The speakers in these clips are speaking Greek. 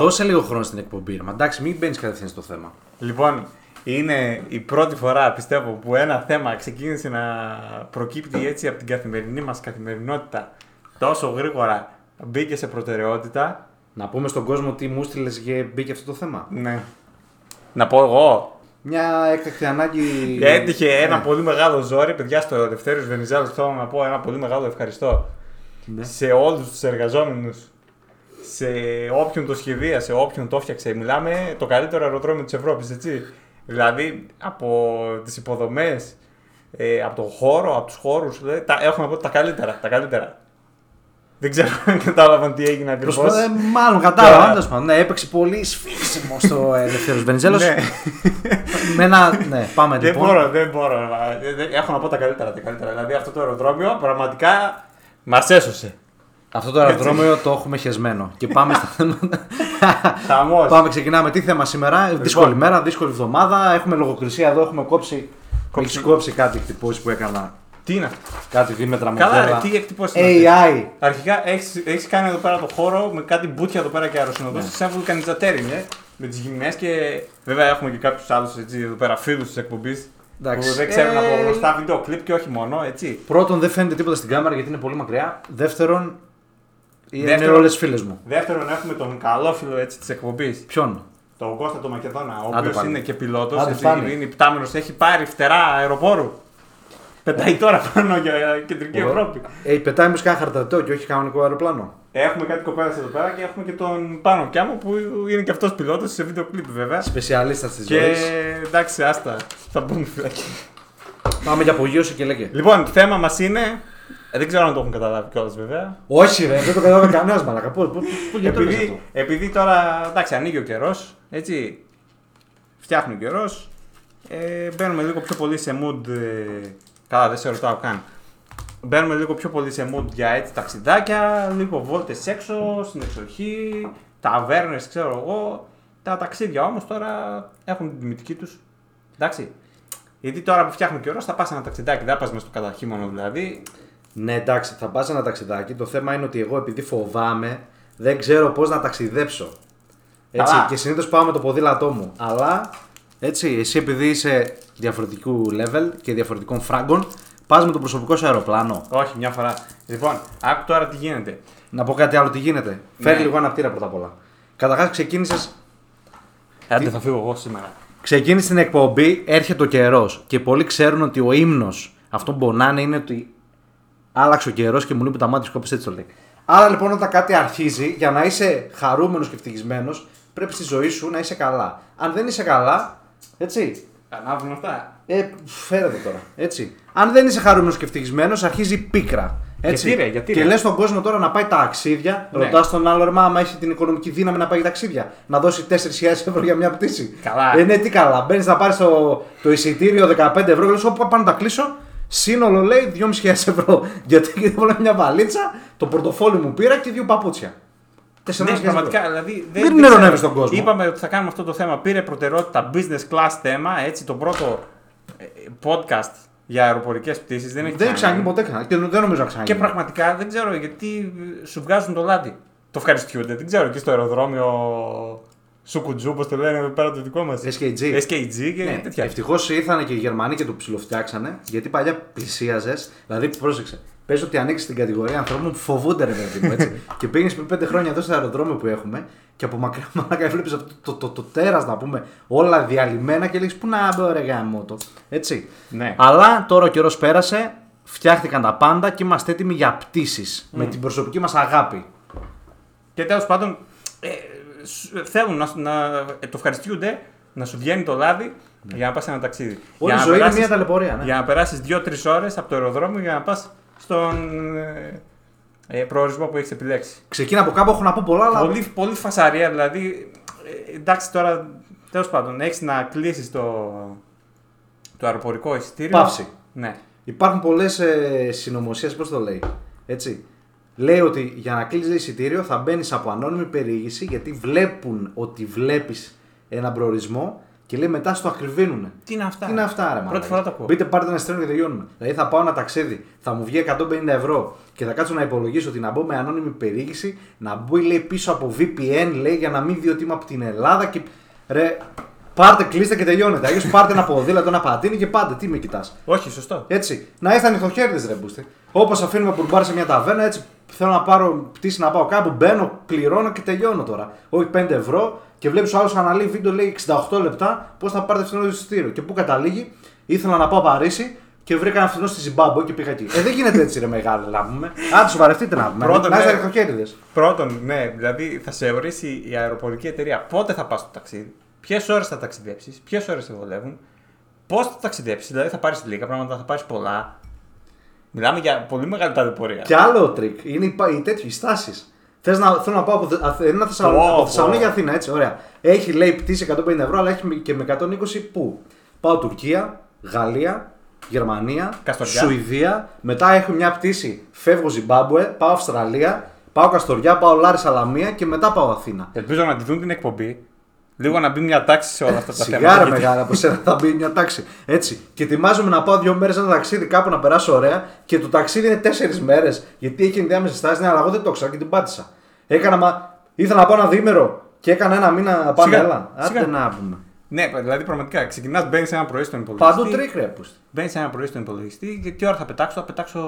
Δώσε λίγο χρόνο στην εκπομπή. ρε. Μα εντάξει, μην μπαίνεις κατευθείαν στο θέμα. Λοιπόν, είναι η πρώτη φορά πιστεύω που ένα θέμα ξεκίνησε να προκύπτει έτσι από την καθημερινή μας καθημερινότητα τόσο γρήγορα μπήκε σε προτεραιότητα. Να πούμε στον κόσμο τι μου στείλες και μπήκε αυτό το θέμα. Ναι. Να πω εγώ. Μια έκτακτη ανάγκη. Έτυχε ένα Ναι. πολύ μεγάλο ζόρι, παιδιά, στο Δευτέριος Βενιζέλος θέλω να πω ένα πολύ μεγάλο ευχαριστώ Ναι. σε όλους τους εργαζόμενους, σε όποιον το σχεδία, σε όποιον το έφτιαξε. Μιλάμε το καλύτερο αεροδρόμιο της Ευρώπης, έτσι. Δηλαδή, από τις υποδομές, ε, από τον χώρο, από τους χώρους, δηλαδή, τα, έχω να πω τα καλύτερα, τα καλύτερα. Δεν ξέρω αν κατάλαβαν τι έγινε ακριβώς. Προσπα... Ε, μάλλον κατάλαβα. Τώρα- τέλος πάντων. Ναι, έπαιξε πολύ σφίξιμο στο Ελευθέρω Βενιζέλος. Ναι. Με ένα. Ναι, πάμε Δεν λοιπόν. μπορώ, δεν μπορώ. Ε, δεν- Έχω να πω τα καλύτερα, τα καλύτερα. Δηλαδή αυτό το αεροδρόμιο πραγματικά μας έσωσε. Αυτό το αεροδρόμιο το έχουμε χεσμένο. Και πάμε στα θέματα. Χαμός. πάμε, ξεκινάμε. Τι θέμα σήμερα; Δύσκολη μέρα, δύσκολη εβδομάδα. Έχουμε λογοκρισία εδώ, έχουμε κόψει. Κόψει. Έχεις κόψει κάτι εκτυπώσει που έκανα. Τι είναι; Αυτό. Κάτι δίμετρα Καλά, μοντέλα. ρε, τι εκτυπώσεις είναι αυτές; AI. Αρχικά έχεις, έχεις κάνει εδώ πέρα το χώρο με κάτι μπουτια εδώ πέρα και αεροσυνοδόσεις σαν βουλκανιζατέρι, ε, με τις γυμνές και βέβαια έχουμε και κάποιους άλλους έτσι, εδώ πέρα φίλους της εκπομπής Εντάξει. που δεν ξέρουν Ε, από γνωστά βίντεο κλιπ και όχι μόνο, έτσι. Πρώτον, δεν φαίνεται τίποτα στην κάμερα γιατί είναι πολύ μακριά. Δεύτερον, είναι Δεύτερον- όλες φίλες μου. Δεύτερον έχουμε τον καλό φίλο έτσι, της εκπομπής, Ποιον; τον Κώστα τον Μακεδόνα, ο Άντε οποίος πάλι. είναι και πιλότος, Άντε έτσι, πάλι. είναι υπτάμενος, έχει πάρει φτερά αεροπόρου. Πετάει τώρα πάνω για κεντρική Ευρώπη. Ε, πετάει όμω κάνα χαρτατό και όχι κανονικό αεροπλάνο. Έχουμε κάτι κοπέλα εδώ πέρα και έχουμε και τον Πάνο Κιάμο που είναι και αυτός πιλότος σε βίντεο κλιπ βέβαια. Σπεσιαλίστας της Και ζωής. εντάξει, άστα. Θα μπούμε φυλακή. Πάμε για απογείωση και λέγε. Λοιπόν, θέμα μας είναι. Ε, Δεν ξέρω αν το έχουν καταλάβει κιόλας βέβαια. Όχι, ρε, δεν το κατάλαβε κανένας μαλακά. Πού, πού, πού, γιατί το λες αυτό; Επειδή, επειδή τώρα εντάξει, ανοίγει ο καιρός, έτσι. Φτιάχνει ο καιρός. Ε, μπαίνουμε λίγο πιο πολύ σε mood. Ε, καλά, δεν σε ρωτάω καν. Μπαίνουμε λίγο πιο πολύ σε mood για έτσι ταξιδάκια, λίγο βόλτες έξω, στην εξοχή, ταβέρνες, ξέρω εγώ. Τα ταξίδια όμως τώρα έχουν την τιμητική τους. Εντάξει. Γιατί τώρα που φτιάχνει καιρός θα πας ένα ταξιδάκι, δεν θα πας μες στο καταχύμωνο δηλαδή. Ναι, εντάξει, θα πας ένα ταξιδάκι. Το θέμα είναι ότι εγώ επειδή φοβάμαι, δεν ξέρω πώς να ταξιδέψω. Έτσι, Καλά. και συνήθως πάω με το ποδήλατό μου. Αλλά έτσι, εσύ επειδή είσαι διαφορετικού level και διαφορετικών φράγκων, πας με το προσωπικό σου αεροπλάνο. Όχι, μια φορά. Λοιπόν, άκου τώρα τι γίνεται. Να πω κάτι άλλο τι γίνεται. Φέρει Ναι. λίγο αναπτήρα πρώτα απ' όλα. Καταρχάς, ξεκίνησε Άντε, θα φύγω εγώ σήμερα. Ξεκίνησες την εκπομπή, έρχεται ο καιρός και πολλοί ξέρουν ότι ο ύμνος αυτό που πονάνε είναι ότι άλλαξε ο καιρός και μου λείπουν τα μάτια σου κόπησε έτσι το λέει. Άρα λοιπόν, όταν κάτι αρχίζει, για να είσαι χαρούμενος και ευτυχισμένος, πρέπει στη ζωή σου να είσαι καλά. Αν δεν είσαι καλά, έτσι. Ανάβουν αυτά. Ε, φέρετε τώρα. Έτσι. Αν δεν είσαι χαρούμενος και ευτυχισμένος, αρχίζει η πίκρα. Έτσι. Γιατί, ρε, γιατί, και ρε. λες στον κόσμο τώρα να πάει ταξίδια, Ναι. ρωτάς τον άλλο ρε, μα άμα έχει την οικονομική δύναμη να πάει ταξίδια. Να δώσει 4.000 ευρώ για μια πτήση. Καλά. Ε, ναι, τι καλά. Μπαίνεις να πάρεις το, το εισιτήριο 15 ευρώ και λες: Όπου πάω να τα κλείσω, σύνολο λέει 2.500 ευρώ. Γιατί έβαλα μια βαλίτσα, το πορτοφόλι μου πήρα και δύο παπούτσια. Ναι, 4.000 ευρώ. πραγματικά. Δηλαδή, Μην ξέρω. νερονεύεις τον κόσμο. Είπαμε ότι θα κάνουμε αυτό το θέμα. Πήρε προτεραιότητα business class θέμα. Έτσι, το πρώτο ε, podcast για αεροπορικές πτήσεις. Δεν έχει Δεν έχει ξαναγίνει. ξαναγίνει ποτέ ξανά. Και δεν νομίζω να Και ξαναγίνει. πραγματικά δεν ξέρω γιατί σου βγάζουν το λάδι. Το ευχαριστιούνται. Δεν ξέρω εκεί στο αεροδρόμιο Σουκουτζού, πώ το λένε εδώ πέρα το δικό μας. SKG. SKG και Ναι, τέτοια. Ευτυχώς ήρθαν και οι Γερμανοί και το ψιλοφτιάξανε. Γιατί παλιά πλησίαζες. Δηλαδή, πρόσεξε. Πες ότι ανοίξει την κατηγορία ανθρώπων που φοβούνται, ρε παιδί μου. Έτσι. και πήγες πριν πέντε χρόνια εδώ στο αεροδρόμιο που έχουμε και από μακριά μαλάκα έβλεπε αυτό το, το, το, τέρας να πούμε όλα διαλυμένα και λέγει Πού να μπω, ρε γάμο το. Έτσι. Ναι. Αλλά τώρα ο καιρός πέρασε, φτιάχτηκαν τα πάντα και είμαστε έτοιμοι για πτήσεις με την προσωπική μας αγάπη. Και τέλος πάντων ε, σ- θέλουν να, να ε, το ευχαριστιούνται να σου βγαίνει το λάδι για να πας σε ένα ταξίδι. Ναι. Όλη για η να ζωή είναι περάσεις- μια ταλαιπωρία. Ναι. Για να περάσεις 2-3 ώρες από το αεροδρόμιο για να πας στον ε, ε, προορισμό που έχεις επιλέξει. Ξεκίνα από κάπου, έχω να πω πολλά, αλλά. Πολύ, πολύ φασαρία, δηλαδή. ε, εντάξει, τώρα τέλος πάντων έχεις να κλείσεις το, το αεροπορικό εισιτήριο. Παύση. Ναι. Υπάρχουν πολλές ε, συνωμοσίες, πώς το λέει. Έτσι. Λέει ότι για να κλείσει εισιτήριο θα μπαίνεις από ανώνυμη περιήγηση γιατί βλέπουν ότι βλέπεις έναν προορισμό και λέει μετά στο ακριβίνουν. Τι είναι αυτά; Τι είναι αυτά, ρε Πρώτη μαλάκα; φορά το ακούω. Μπείτε, πάρτε ένα στέλνο και τελειώνουμε. Δηλαδή θα πάω ένα ταξίδι, θα μου βγει 150 ευρώ και θα κάτσω να υπολογίσω ότι να μπω με ανώνυμη περιήγηση, να μπω λέει, πίσω από VPN λέει για να μην δει ότι είμαι από την Ελλάδα και. Ρε, πάρτε, κλείστε και τελειώνετε. Αλλιώς πάρτε ένα ποδήλατο, ένα πατίνι και πάτε. Τι με κοιτάς; Όχι, σωστό. Έτσι. Να ήρθαν ηχοχέρδε ρε μπούστε. Όπως αφήνουμε μπουρμπάρ σε μια ταβέρνα, έτσι θέλω να πάρω πτήση να πάω κάπου, μπαίνω, πληρώνω και τελειώνω τώρα. Όχι 5 ευρώ και βλέπεις ο άλλος αναλύει βίντεο λέει 68 λεπτά πώς θα πάρετε φθηνό εισιτήριο. Και πού καταλήγει, ήθελα να πάω Παρίσι και βρήκα ένα φθηνό στη Ζιμπάμπο και πήγα εκεί. Ε, δεν γίνεται έτσι ρε μεγάλη να πούμε. Άντε σοβαρευτείτε να πούμε. Πρώτον, να είστε ναι. ηχοχέρδε. Πρώτον, ναι, δηλαδή θα σε ορίσει η αεροπορική εταιρεία πότε θα πας στο ταξίδι, ποιες ώρες θα ταξιδέψεις, ποιες ώρες σε βολεύουν, πώς θα ταξιδέψεις, δηλαδή θα πάρεις λίγα πράγματα, θα πάρεις πολλά. Μιλάμε για πολύ μεγάλη ταλαιπωρία. Και άλλο τρικ είναι οι, πα- οι τέτοιοι οι στάσεις. Θες να, θέλω να πάω από, Θε- Αθήνα, Θεσσαλο- Πω, από πω. Θεσσαλονίκη για Αθήνα, έτσι, ωραία. Έχει λέει πτήση 150 ευρώ, αλλά έχει και με 120 πού; Πάω Τουρκία, Γαλλία, Γερμανία, Καστοριά. Σουηδία. Μετά έχω μια πτήση, φεύγω Ζιμπάμπουε, πάω Αυστραλία, πάω Καστοριά, πάω Λάρισα, Λαμία και μετά πάω Αθήνα. Ελπίζω να τη δουν την εκπομπή. Λίγο να μπει μια τάξη σε όλα αυτά τα θέματα. Σιγά ρε γιατί- μεγάλα από σένα θα μπει μια τάξη. Έτσι. Και ετοιμάζομαι να πάω δύο μέρες ένα ταξίδι κάπου να περάσω ωραία και το ταξίδι είναι τέσσερις μέρες. Γιατί έχει ενδιάμεσε στάση, ναι, αλλά εγώ δεν το ήξερα και την πάτησα. Έκανα, μα ήθελα να πάω ένα διήμερο και έκανα ένα μήνα να πάμε. Σιγά, Έλα. σιγά. Άντε να πούμε. Ναι, δηλαδή πραγματικά ξεκινάς, μπαίνεις σε ένα πρωί στον υπολογιστή. Παντού τρικ ρε πούστη. Μπαίνεις σε ένα πρωί στον υπολογιστή και τι ώρα θα πετάξω, θα πετάξω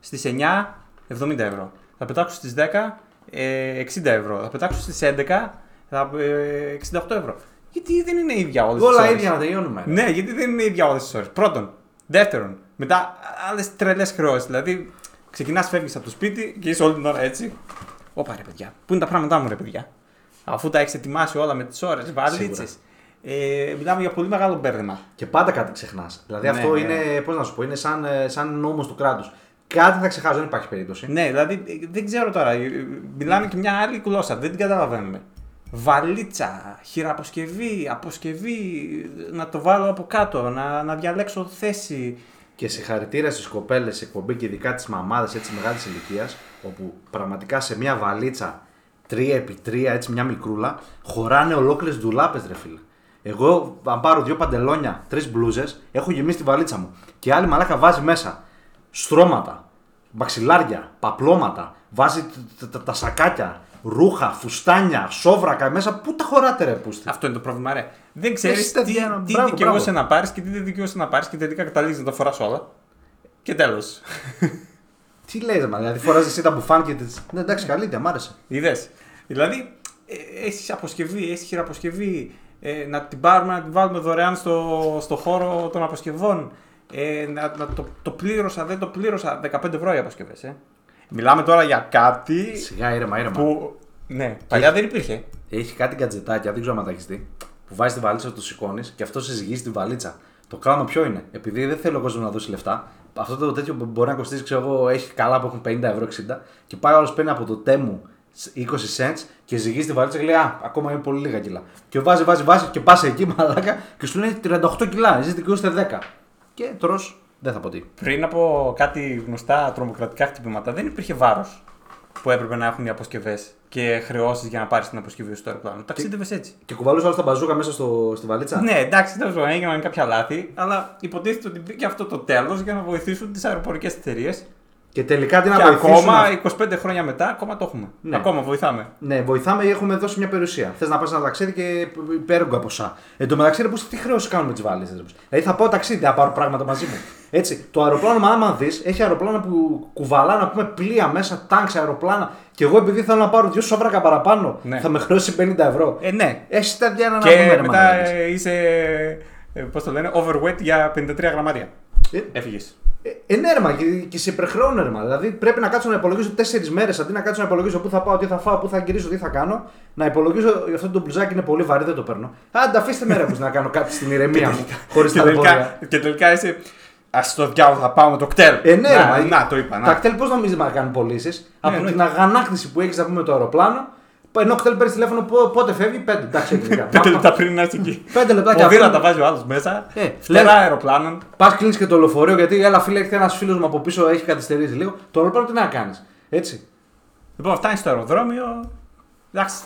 στις 9 70 ευρώ. Θα πετάξω στις 10 ε, 60 ευρώ. Θα πετάξω στις 11 θα, ε, 68 ευρώ. Γιατί δεν είναι ίδια όλε τι Όλα ίδια να τελειώνουμε. ρε. Ναι, γιατί δεν είναι ίδια όλε τι ώρε. Πρώτον. Δεύτερον, μετά άλλες τρελές χρεώσεις. Δηλαδή, ξεκινάς, φεύγεις από το σπίτι και είσαι όλη την ώρα έτσι. Όπα ρε παιδιά, πού είναι τα πράγματά μου ρε παιδιά; Αφού τα έχεις ετοιμάσει όλα με τις ώρες, βαλίτσες. Ε, μιλάμε για πολύ μεγάλο μπέρδεμα. Και πάντα κάτι ξεχνάς. Δηλαδή Ναι, αυτό ναι. είναι, πώς να σου πω, είναι σαν, ε, σαν νόμος του κράτους. Κάτι θα ξεχάσω, δεν υπάρχει περίπτωση. Ναι, δηλαδή ε, δεν ξέρω τώρα. ε, ε, Μιλάνε και μια άλλη γλώσσα, δεν την καταλαβαίνουμε. Βαλίτσα, χειραποσκευή, αποσκευή, να το βάλω από κάτω, να, να διαλέξω θέση. Και συγχαρητήρια στις κοπέλες εκπομπή και ειδικά τις μαμάδες έτσι μεγάλης ηλικίας, όπου πραγματικά σε μια βαλίτσα 3x3, έτσι μια μικρούλα, χωράνε ολόκληρες ντουλάπες, ρε φίλε. Εγώ, αν πάρω δύο παντελόνια, τρεις μπλούζες, έχω γεμίσει τη βαλίτσα μου. Και η άλλη μαλάκα βάζει μέσα στρώματα, μαξιλάρια, παπλώματα, βάζει τ- τ- τ- τα σακάκια, ρούχα, φουστάνια, σόβρακα μέσα. Πού τα χωράτε, ρε πούστη. Αυτό είναι το πρόβλημα, ρε. Δεν ξέρεις Έχεις τι, τέτοια- τι μπράβο, δικαιούσε μπράβο. να πάρεις και τι δεν δικαιούσε να πάρεις και τελικά καταλήγεις να τα φοράς όλα. Και τέλος. Τι λέει, μα, δηλαδή φοράζει εσύ τα μπουφάν και. τις- Ναι, εντάξει, καλή ιδέα, μ' άρεσε. Είδες. Δηλαδή, ε, έχεις αποσκευή, έχεις χειραποσκευή. Ε, να την πάρουμε, να την βάλουμε δωρεάν στο, στο χώρο των αποσκευών. Ε, να, να το, το πλήρωσα, δεν το πλήρωσα. 15 ευρώ οι αποσκευές. Ε. Μιλάμε τώρα για κάτι Σιγά, ήρεμα, ήρεμα. που. Ναι, παλιά δεν υπήρχε. Έχει κάτι γκατζετάκια, δεν ξέρω αν τα έχεις δει. Που βάζεις τη βαλίτσα, το σηκώνεις και αυτό σε ζυγίζει τη βαλίτσα. Το κάνω ποιο είναι. Επειδή δεν θέλω ο κόσμος να δώσει λεφτά, αυτό το τέτοιο που μπορεί να κοστίσει, ξέρω εγώ, έχει καλά που έχουν 50 ευρώ, 60 και πάει ο άλλος παίρνει από το τέμου 20 cents και ζυγίζει τη βαλίτσα και λέει Α, ακόμα είναι πολύ λίγα κιλά. Και βάζει, βάζει, βάζει και πας εκεί μαλάκα και σου λέει 38 κιλά, εσεί δικαιούστε 10. Και τρως, δεν θα πω τι. Πριν από κάτι γνωστά τρομοκρατικά χτυπήματα, δεν υπήρχε βάρος που έπρεπε να έχουν οι αποσκευές και χρεώσεις για να πάρεις την αποσκευή σου στο αεροπλάνο. Ταξίδευες έτσι. Και κουβαλούσες άλλο τα μπαζούκα μέσα στο, στη βαλίτσα; Ναι, εντάξει, τέλος πάντων έγιναν κάποια λάθη, αλλά υποτίθεται ότι μπήκε αυτό το τέλος για να βοηθήσουν τις αεροπορικές εταιρείες. Και τελικά τι να Και βοηθήσουν. ακόμα, 25 χρόνια μετά, ακόμα το έχουμε. Ναι. Ακόμα βοηθάμε. Ναι, βοηθάμε ή έχουμε δώσει μια περιουσία. Θες να πας ένα ταξίδι και υπέρογκο ποσά. Εν τω μεταξύ, ρε, πώς, τι χρέωση κάνουμε τις βάλει. Δηλαδή θα πάω ταξίδι, θα πάρω πράγματα μαζί μου. Έτσι, το αεροπλάνο, μα άμα δεις, έχει αεροπλάνα που κουβαλά να πούμε πλοία μέσα, τάγκς αεροπλάνα. Και εγώ επειδή θέλω να πάρω δύο σόβρακα παραπάνω, Ναι. θα με χρεώσει 50 ευρώ. Ε, ναι. Έχεις τέτοια να και πούμε, ρε, μετά μαλάκες. ε, είσαι, ε, πώς το λένε, overweight για 53 γραμμάρια. Ε, Έφυγες. Ε, ναι, ρε, μα, και, και σε υπερχρόνο, ρε, μα. Δηλαδή πρέπει να κάτσω να υπολογίσω τέσσερις μέρες αντί να κάτσω να υπολογίσω πού θα πάω, τι θα φάω, πού θα γυρίσω, τι θα κάνω. Να υπολογίσω αυτό το μπλουζάκι είναι πολύ βαρύ, δεν το παίρνω. Άντε, αφήστε με ρε που να κάνω κάτι στην ηρεμία μου. Χωρίς και, τα τελικά, λεπόδια. και τελικά είσαι. Α το διάβολο, θα πάω με το κτέλ. Ε, ναι, να, ρε, μα, να, το είπα. Τα Να. κτέλ πώς νομίζεις να κάνουν πωλήσεις; από εννοείται. την αγανάκτηση που έχεις να πούμε το αεροπλάνο. Ενώ κτέλ παίρνει τηλέφωνο πο- πότε φεύγει, πέντε. Εντάξει, έγινε. Πέντε λεπτά πριν να είσαι εκεί. Πέντε λεπτάκια Ποδήλα πριν. τα βάζει ο άλλος μέσα. Ε, Φτερά λέμε- αεροπλάνων. Πας κλείνεις και το λεωφορείο γιατί έλα φίλε, έρχεται ένας φίλος μου από πίσω, έχει καθυστερήσει λίγο. Το αεροπλάνο τι να κάνεις. Έτσι. Λοιπόν, φτάνεις στο αεροδρόμιο. Εντάξει,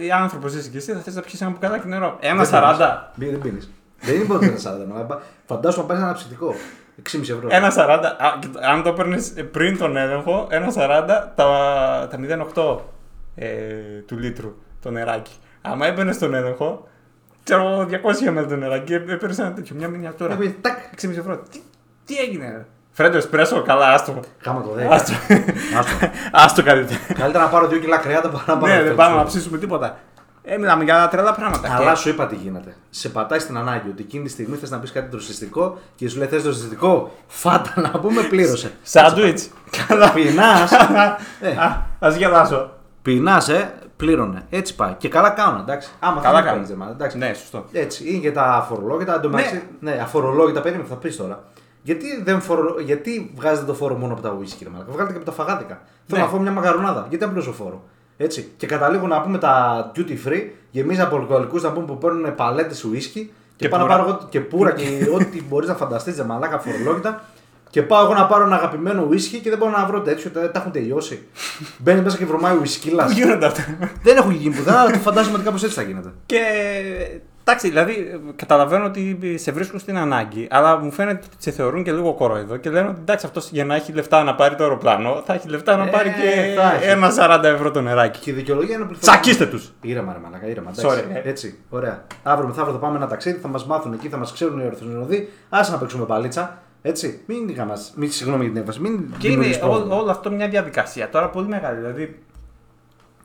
ε, οι άνθρωποι είσαι και εσύ θα θες να πιεις ένα μπουκαλάκι νερό. Ένα Δεν πίνεις. 40. Μη- Δεν πίνεις. Δεν είναι ποτέ ένα 40. νο. Φαντάσου να πάρει ένα ψητικό. 6,5 ευρώ. Ένα 40. α, και Αν το παίρνεις πριν τον έλεγχο, ένα 40 τα, τα 0,8 ε, του λίτρου το νεράκι. Άμα έμπαινε στον έλεγχο, ξέρω εγώ, 200 ml το νεράκι, έπαιρνε ένα τέτοιο, μια μινιατούρα. Έπαιρνε, τάκ. 6,5 ευρώ. Τι, τι έγινε, ρε; Φρέντο εσπρέσο, καλά, άστο. Γάμα το 10. Άστο, Άστο. άστο καλύτερα. Καλύτερα να πάρω 2 κιλά κρέατα παρά να πάρω. ναι, αυτό, δεν πάμε να ξέρω. ψήσουμε τίποτα. Ε, μιλάμε για τρελά πράγματα. Αλλά Και- σου είπα τι γίνεται. Σε πατάει στην ανάγκη ότι εκείνη τη στιγμή θες να πεις κάτι δροσιστικό και σου λέει θες δροσιστικό. Φάτα να πούμε πλήρωσε. Σάντουιτς. Καλά. Πεινάς. ε, Α, ας γελάσω. Πεινάς, ε, πλήρωνε. Έτσι πάει. Και καλά κάνουν, εντάξει. Άμα Καλά θέλεις, κάνουν. παίρνεις, ρε, εντάξει. Ναι, σωστό. Έτσι, είναι και τα αφορολόγητα. Εν τω μεταξύ- ναι. αφορολόγητα περίμενε, θα πεις τώρα. Γιατί, δεν φορο... Γιατί βγάζετε το φόρο μόνο από τα whisky, ρε μαλάκα; Βγάλετε και από τα φαγάδικα. Θέλω Ναι. να φάω μια μαγαρουνάδα. Γιατί δεν πληρώσω φόρο; Έτσι. Και καταλήγω να πούμε τα duty free, γεμίζα από αλκοολικούς να πούμε που παίρνουν παλέτες whisky και, Και πάω να πουρα. πάρω εγώ και πουρα και ό,τι μπορείς να φανταστείς, ρε μαλάκα φορολόγητα. Και πάω εγώ να πάρω ένα αγαπημένο whisky και δεν μπορώ να βρω τέτοιο, τα, τα έχουν τελειώσει. Μπαίνεις μέσα και βρωμάει whisky Πού γίνονται αυτά; Δεν έχουν γίνει πουθενά, αλλά το φαντάζομαι ότι κάπως έτσι θα γίνεται. Και εντάξει, δηλαδή καταλαβαίνω ότι σε βρίσκουν στην ανάγκη, αλλά μου φαίνεται ότι σε θεωρούν και λίγο κορόιδο και λένε ότι εντάξει, αυτός για να έχει λεφτά να πάρει το αεροπλάνο, θα έχει λεφτά να Ε, πάρει και θα έχει. ένα 40 ευρώ το νεράκι. Και η δικαιολογία είναι πληθώρα. Τσακίστε τους! Ήρεμα, ρε μαλάκα, ήρεμα. εντάξει. Sorry, ε. Έτσι, ωραία. Αύριο μεθαύριο θα πάμε ένα ταξίδι, θα μας μάθουν εκεί, θα μας ξέρουν οι ορθοσυνοδοί. Άσε να παίξουμε παλίτσα. Έτσι, μην είχα μας, μην, συγγνώμη για την έμφαση, μην Και είναι δημιουργείς πρόβλημα. ό- όλο αυτό μια διαδικασία τώρα πολύ μεγάλη. Δηλαδή,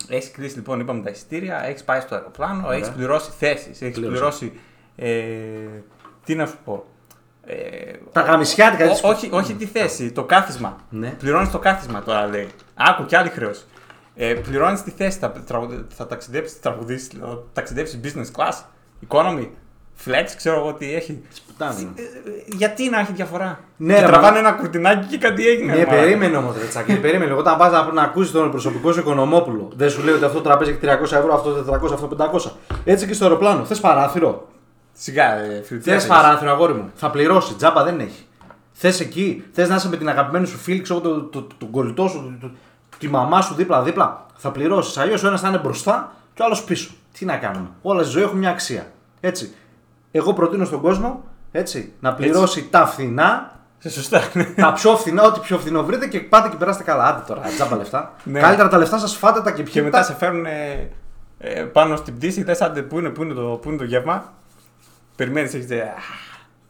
έχεις κλείσει λοιπόν, είπαμε τα εισιτήρια, έχεις πάει στο αεροπλάνο, Ωραία. έχεις πληρώσει θέσεις, έχεις Πλήρωσα. πληρώσει. Ε, τι να σου πω. Ε, Τα γαμισιάτικα Ό- έτσι. όχι, όχι τη θέση, το κάθισμα. Ναι. Πληρώνεις το κάθισμα τώρα, λέει. Άκου κι άλλη χρέωση. Ε, Πληρώνεις τη θέση, θα, τραγουδ- θα ταξιδέψεις, τραγουδίσει, θα ταξιδέψεις business class, economy, flex, ξέρω εγώ τι έχει. Πουτάνα. Ε, ε, γιατί να έχει διαφορά; Ναι, και ρε, τραβάνε μα- ένα κουρτινάκι και κάτι έγινε. Ναι, ρε, μαλάκα. περίμενε όμως, ρε Τσάκη, περίμενε. λίγο. Όταν πας να, να ακούσεις τον προσωπικό σου οικονομόπουλο, δεν σου λέει ότι αυτό το τραπέζι έχει 300 ευρώ, αυτό 400, αυτό 500. Έτσι και στο αεροπλάνο. Θες παράθυρο; Σιγά, ε, φιλτρία. Θες παράθυρο, αγόρι μου. Θα πληρώσεις, τζάμπα δεν έχει. Θες εκεί, θες να είσαι με την αγαπημένη σου φίλη, ξέρω το, το, το, τον κολλητό σου, το, το- τη μαμά σου δίπλα-δίπλα. Θα πληρώσεις. Αλλιώς ο ένας θα είναι μπροστά και ο άλλος πίσω. Τι να κάνουμε. Όλα στη ζωή έχουν μια αξία. Έτσι. Εγώ προτείνω στον κόσμο έτσι, να πληρώσει τα φθηνά, Σε σωστά. τα πιο φθηνά, ό,τι πιο φθηνό βρείτε και πάτε και περάστε καλά. Άντε τώρα, τζάμπα λεφτά. Ναι. Καλύτερα τα λεφτά σας φάτε τα και πιείτε. και μετά τα. σε φέρουν ε, ε, πάνω στην πτήση, λες άντε πού είναι, πού είναι, το, πού είναι το γεύμα. Περιμένεις, έχεις ε,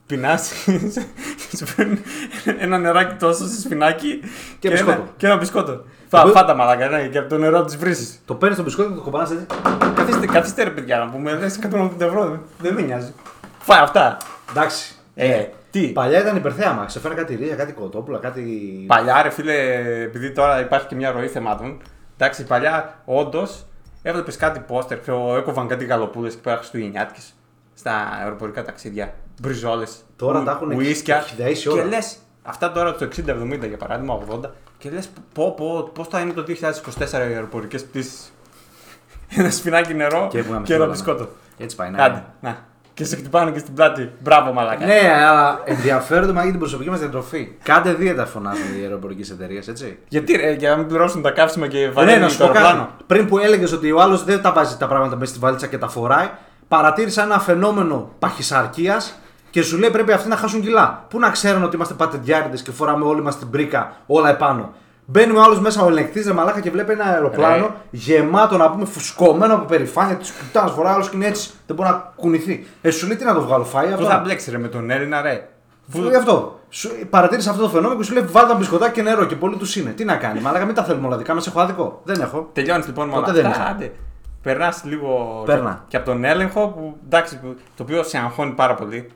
πεινάσει, σου φέρνουν ένα νεράκι τόσο σε σφινάκι Και ένα, μπισκότο. και ένα μπισκότο. Φά, Εγώ- φάτα μαλάκα, ναι, και από το νερό της βρύσης. Το παίρνεις το μπισκότο και το κομπανά έτσι. Καθίστε, καθίστε ρε παιδιά να πούμε, λες 180 ευρώ, δεν, δεν με νοιάζει. Φάει αυτά. Εντάξει. Ε, τι; Παλιά ήταν υπερθέαμα. Σε φέρνει κάτι ρίγα, κάτι κοτόπουλα, κάτι. Παλιά, ρε φίλε, επειδή τώρα υπάρχει και μια ροή θεμάτων. Εντάξει, παλιά όντως έβλεπες κάτι πόστερ, ξέρω, έκοβαν κάτι γαλοπούδε και πέρα Χριστουγεννιάτικε στα αεροπορικά ταξίδια. Μπριζόλες. Τώρα τα έχουν Ουίσκια. χιδαίσει Και όλα. λες, αυτά τώρα το 60-70 για παράδειγμα, 80, και λες, πω, πω, πώς θα είναι το 2024 οι αεροπορικές πτήσεις; Ένα σπινάκι νερό Και και, έβγαμε ένα όλα. μπισκότο. Έτσι πάει. Ναι, Άντε, να. Και σε χτυπάνε και στην πλάτη. Μπράβο, μαλάκα. ναι αλλά ενδιαφέρονται μα για την προσωπική μας διατροφή. Κάντε δίαιτα φωνάζουν οι αεροπορικές εταιρείες, έτσι. Γιατί ρε, για να μην πληρώσουν τα καύσιμα και Ναι, βαρύνουν να το σου πω κάτι. αεροπλάνο. Πριν που έλεγες ότι ο άλλος δεν τα βάζει τα πράγματα μέσα στη βαλίτσα και τα φοράει, παρατήρησα ένα φαινόμενο παχυσαρκίας και σου λέει πρέπει αυτοί να χάσουν κιλά. Πού να ξέρουν ότι είμαστε πατεντιάριδες και φοράμε όλοι μας την πρίκα όλα επάνω. Μπαίνει ο άλλο μέσα ο ελεγκτής ρε μαλάκα και βλέπει ένα αεροπλάνο Ρε. γεμάτο να πούμε φουσκωμένο από περηφάνεια τη πουτάνα. Φοράει άλλο και είναι έτσι. Δεν μπορεί να κουνηθεί. Ε, σου λέει τι να το βγάλω, φάει Πού αυτό; θα μπλέξει ρε με τον Έλληνα, ρε. Σου λέει αυτό. Σου, παρατήρησε αυτό το φαινόμενο και σου λέει βάλτε ένα μπισκοτάκι και νερό και πολύ τους είναι. Τι να κάνει, μαλάκα μην τα θέλουμε όλα δικά μας. Έχω άδικο. Δεν έχω. Τελειώνεις λοιπόν με όλα Ποτέ δεν αυτά. είσαι. Άντε. Περνάς λίγο Περνά. και από τον έλεγχο που, εντάξει, που- το οποίο σε αγχώνει πάρα πολύ.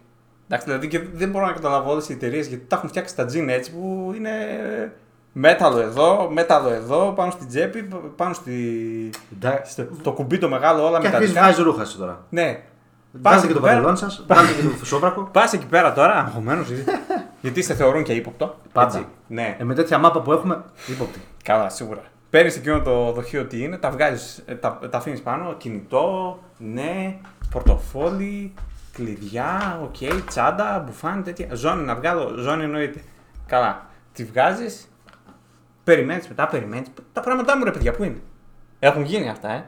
Εντάξει, δηλαδή και δεν μπορώ να καταλάβω όλες οι εταιρείες γιατί τα έχουν φτιάξει τα τζιν έτσι που είναι μέταλλο εδώ, μέταλλο εδώ, πάνω στην τσέπη, πάνω στη... Εντάξει. στο, το κουμπί το μεγάλο, όλα Και αρχίζεις μεταλλικά. βγάζει ρούχα σου τώρα. Ναι. Βάζετε και το εκεί πέρα- παντελόνι σας, βάζετε και το σόβρακο. Πας εκεί πέρα τώρα, αγχωμένος. γιατί σε θεωρούν και ύποπτο. Πάντα. Έτσι. Ναι, Ε, με τέτοια μάπα που έχουμε, ύποπτη. καλά, σίγουρα. Παίρνεις εκείνο το δοχείο τι είναι, τα βγάζεις, τα, τα αφήνεις πάνω, κινητό, ναι, πορτοφόλι, κλειδιά, οκ, τσάντα, μπουφάν, τέτοια. Ζώνη να βγάλω, ζώνη εννοείται. Καλά. Τη βγάζεις, περιμένεις μετά, περιμένεις. Τα πράγματά μου ρε παιδιά, πού είναι; Έχουν γίνει αυτά, ε.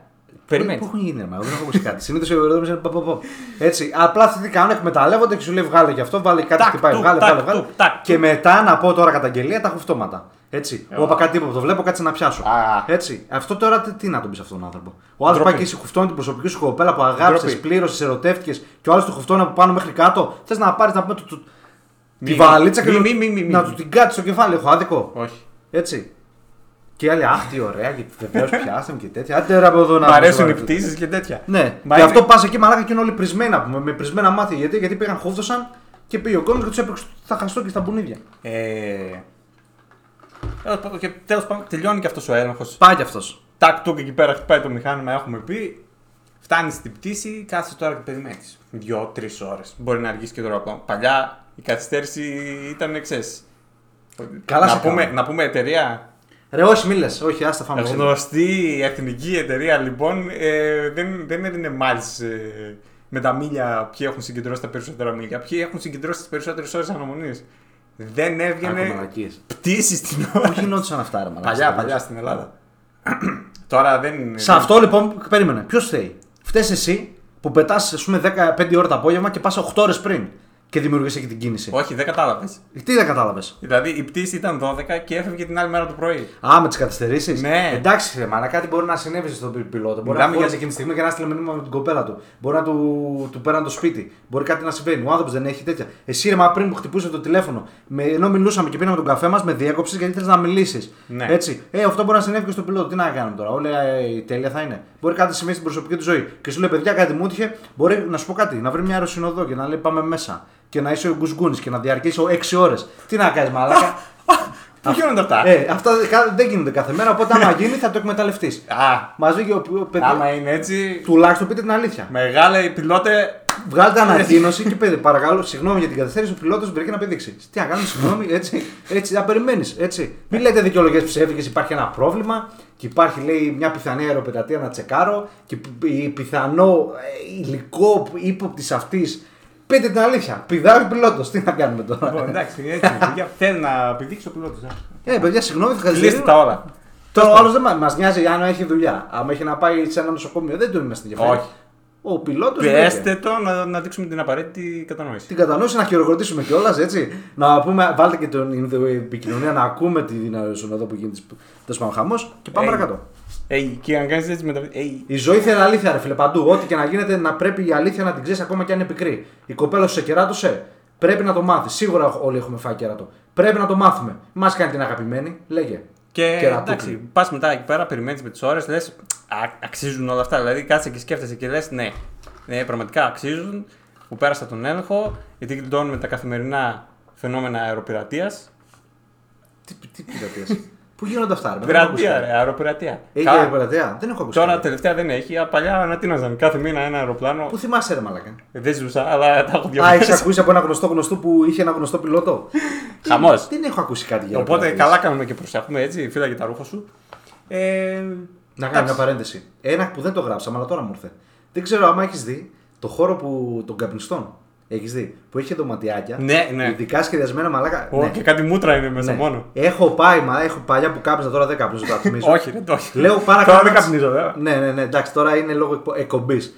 Περιμένεις. Πού έχουν γίνει, μα, δεν έχω ακούσει κάτι. Συνήθως οι αεροδρόμοι είναι πα, πα, πα. Έτσι. Απλά αυτοί τι κάνουν, εκμεταλλεύονται και σου λέει βγάλε και αυτό, βάλε κάτι Τάκ, χτυπάει, τουκ, βγάλε, τάκ, βγάλε, βγάλε. τουκ, τάκ, Και τουκ. μετά να πω τώρα καταγγελία τα χουφτώματα. Έτσι. Ε, Εγώ είπα α. κάτι τίποτα, το βλέπω, κάτσε να πιάσω. Α. Έτσι. Αυτό τώρα τι, τι να τον πεις αυτόν τον άνθρωπο. Ο άλλος Ντροπή. πάει και σε χουφτώνει την προσωπική σου κοπέλα που αγάπησες, Ντροπή. πλήρωσες, ερωτεύτηκες και ο άλλος του χουφτώνει από πάνω μέχρι κάτω. Θες να πάρεις να πούμε του- του- τη Μη, βαλίτσα και μη, να- μη, μη, μη, μη. να του την κάτσεις στο κεφάλι. Έχω άδικο. Όχι. Έτσι. Και οι άλλοι, αχ, τι ωραία, γιατί βεβαίως πιάσαμε και τέτοια. Άντε ρε από εδώ να Μ' αρέσουν οι μας πτήσεις και τέτοια. ναι, Μα και είναι- αυτό πας εκεί μαλάκα και είναι όλοι πρισμένα πούμε, με πρισμένα μάτια. Γιατί, γιατί πήγαν χούφτωσαν και πήγε ο κόσμος και τους έπαιξε στα χαστό και στα μπουνίδια. Ε, τέλος πάντων, και τέλος πάντων τελειώνει και αυτός ο έλεγχος. Πάει κι αυτός. Τάκ τούκ εκεί πέρα χτυπάει το μηχάνημα, έχουμε πει. Φτάνει στην πτήση, κάθεσαι τώρα και περιμένεις. Δύο-τρει ώρες. Μπορεί να αργήσει και τώρα ακόμα. Παλιά η καθυστέρηση ήταν εξέ. Καλά να, σε πούμε, κάνω. να πούμε εταιρεία. Ρε, όχι, μίλε, όχι, άστα φάμε ξύλο. Γνωστή εθνική εταιρεία λοιπόν ε, δεν, δεν έδινε miles ε, με τα μίλια ποιοι έχουν συγκεντρώσει τα περισσότερα μίλια. Ποιοι έχουν συγκεντρώσει τις περισσότερες ώρες αναμονής. Δεν Άκου έβγαινε μαλακίες. πτήση στην ώρα. Πού γινόντουσαν αυτά, ρε μαλακίες. Παλιά, παλιά στην Ελλάδα. Τώρα δεν είναι. Σε αυτό λοιπόν, περίμενε. Ποιος φταίει; Φταίει εσύ που πετάς, ας πούμε, 15 ώρα το απόγευμα και πας 8 ώρες πριν και δημιουργεί εκεί την κίνηση. Όχι, δεν κατάλαβες. Τι δεν κατάλαβες; Δηλαδή η πτήση ήταν 12 και έφευγε την άλλη μέρα το πρωί. Α, με τις καθυστερήσεις; Ναι. Εντάξει, ρε, μάνα, κάτι μπορεί να συνέβη στον πι- πιλότο. Μπορεί Μιλάμε να χώριζε για- εκείνη τη στιγμή και να έστειλε μήνυμα με την κοπέλα του. Μπορεί να του, του πέραν το σπίτι. Μπορεί κάτι να συμβαίνει. Ο άνθρωπος δεν έχει τέτοια. Εσύ ρε, μα πριν που χτυπούσε το τηλέφωνο, με, ενώ μιλούσαμε και πίναμε τον καφέ μας, με διέκοψες γιατί θες να μιλήσεις. Ναι. Έτσι. Ε, αυτό μπορεί να συνέβη και στον πιλότο. Τι να κάνουμε τώρα; Όλα ε, τέλεια θα είναι. Μπορεί κάτι να συμβεί στην προσωπική του ζωή. Και σου λέει, παιδιά, κάτι μου έτυχε. Μπορεί να σου πω κάτι, να βρει μια αεροσυνοδό και να λέει πάμε μέσα. Και να είσαι ο γκουσγκούνης και να διαρκήσει 6 ώρες. Τι να κάνεις, μαλάκα; Πού γίνονται αυτά; Ε, αυτά κα- δεν γίνονται κάθε μέρα, οπότε άμα γίνει θα το εκμεταλλευτείς. Α, Μαζί και ο ο παιδί. άμα είναι έτσι. Τουλάχιστον πείτε την αλήθεια. Μεγάλε πιλότε. Βγάλτε ανακοίνωση και πείτε παρακαλώ, συγγνώμη για την καθυστέρηση, ο πιλότος πρέπει να πηδήξει. Τι να κάνουμε, συγγνώμη, έτσι, έτσι να περιμένεις. Έτσι. Μην λέτε δικαιολογίες ψεύτικε, υπάρχει ένα πρόβλημα και υπάρχει λέει μια πιθανή αεροπετατεία να τσεκάρω και π- η πιθανό ε, υλικό ύποπτης αυτής. Πείτε την αλήθεια. Πηδάει ο πιλότος. Τι να κάνουμε τώρα; Λοιπόν, εντάξει, έτσι. παιδιά, Θέλει να πηδήξει ο πιλότος. Ε, παιδιά, συγγνώμη, θα Κλείστε καθυστερήσω. τα όλα. Τώρα ο άλλος δεν μα νοιάζει αν έχει δουλειά. Αν έχει να πάει σε ένα νοσοκομείο, δεν του είμαστε ενδιαφέρει. Όχι. Ο πιλότος. Πιέστε το να, να δείξουμε την απαραίτητη κατανόηση. Την κατανόηση να χειροκροτήσουμε κιόλας, έτσι. Να πούμε, βάλτε και την επικοινωνία να ακούμε την αεροσυνοδό που γίνεται. Τέλος πάντων, χαμός και πάμε Ε, παρακάτω. Ε, και αν κάνεις έτσι με τα. Ε, Η ζωή θέλει αλήθεια, ρε φίλε, παντού. Ό,τι και να γίνεται, να πρέπει η αλήθεια να την ξέρεις ακόμα και αν είναι πικρή. Η κοπέλα σου σε κεράτωσε, πρέπει να το μάθεις. Σίγουρα όλοι έχουμε φάει κεράτο. Πρέπει να το μάθουμε. Μας κάνει την αγαπημένη, λέγε. Και Κερατούκλι. εντάξει, πας μετά εκεί πέρα, περιμένεις με τις ώρες, λες αξίζουν όλα αυτά. Δηλαδή κάτσε και σκέφτεσαι και λες ναι, ναι, πραγματικά αξίζουν που πέρασα τον έλεγχο, γιατί γλιτώνουμε τα καθημερινά φαινόμενα αεροπειρατείας. Τι, τι πειρατείας; Πού γίνονται αυτά, ρε. δεν έχω ακούσει Πειρατεία, κάτι. ρε, αεροπειρατεία. Έχει Καλά, αεροπειρατεία. Δεν έχω ακούσει. Τώρα κάτι. τελευταία δεν έχει, αλλά παλιά ανατείναζαν κάθε μήνα ένα αεροπλάνο. Πού θυμάσαι, ρε Μαλακά. Ε, Δεν ζούσα, αλλά τα έχω Α, διαβάσει. έχεις ακούσει από ένα γνωστό γνωστό που είχε ένα γνωστό πιλότο; Χαμός. Δεν έχω ακούσει κάτι για Οπότε αεροπειρατείες. καλά κάνουμε και προσέχουμε έτσι, φύλαγε τα ρούχα σου. Ε, Να κάνω μια παρένθεση. Ένα που δεν το γράψαμε, αλλά τώρα μου ήρθε. Δεν ξέρω άμα έχεις δει το χώρο που, των καπνιστών. Έχεις δει. Που έχει δωματιάκια. Ναι, ναι. Ειδικά σχεδιασμένα μαλάκα. Ω, ναι. Και κάτι μούτρα είναι μέσα Ναι. μόνο. Έχω πάει, μα έχω παλιά που κάπνιζα τώρα δεν κάπνιζα, το θυμίζω. Όχι, ρε, το όχι. Λέω πάρα Τώρα κάνω δεν ένα- καπνίζω, βέβαια. Ναι, ναι, ναι, εντάξει, τώρα είναι λόγω εκπομπής.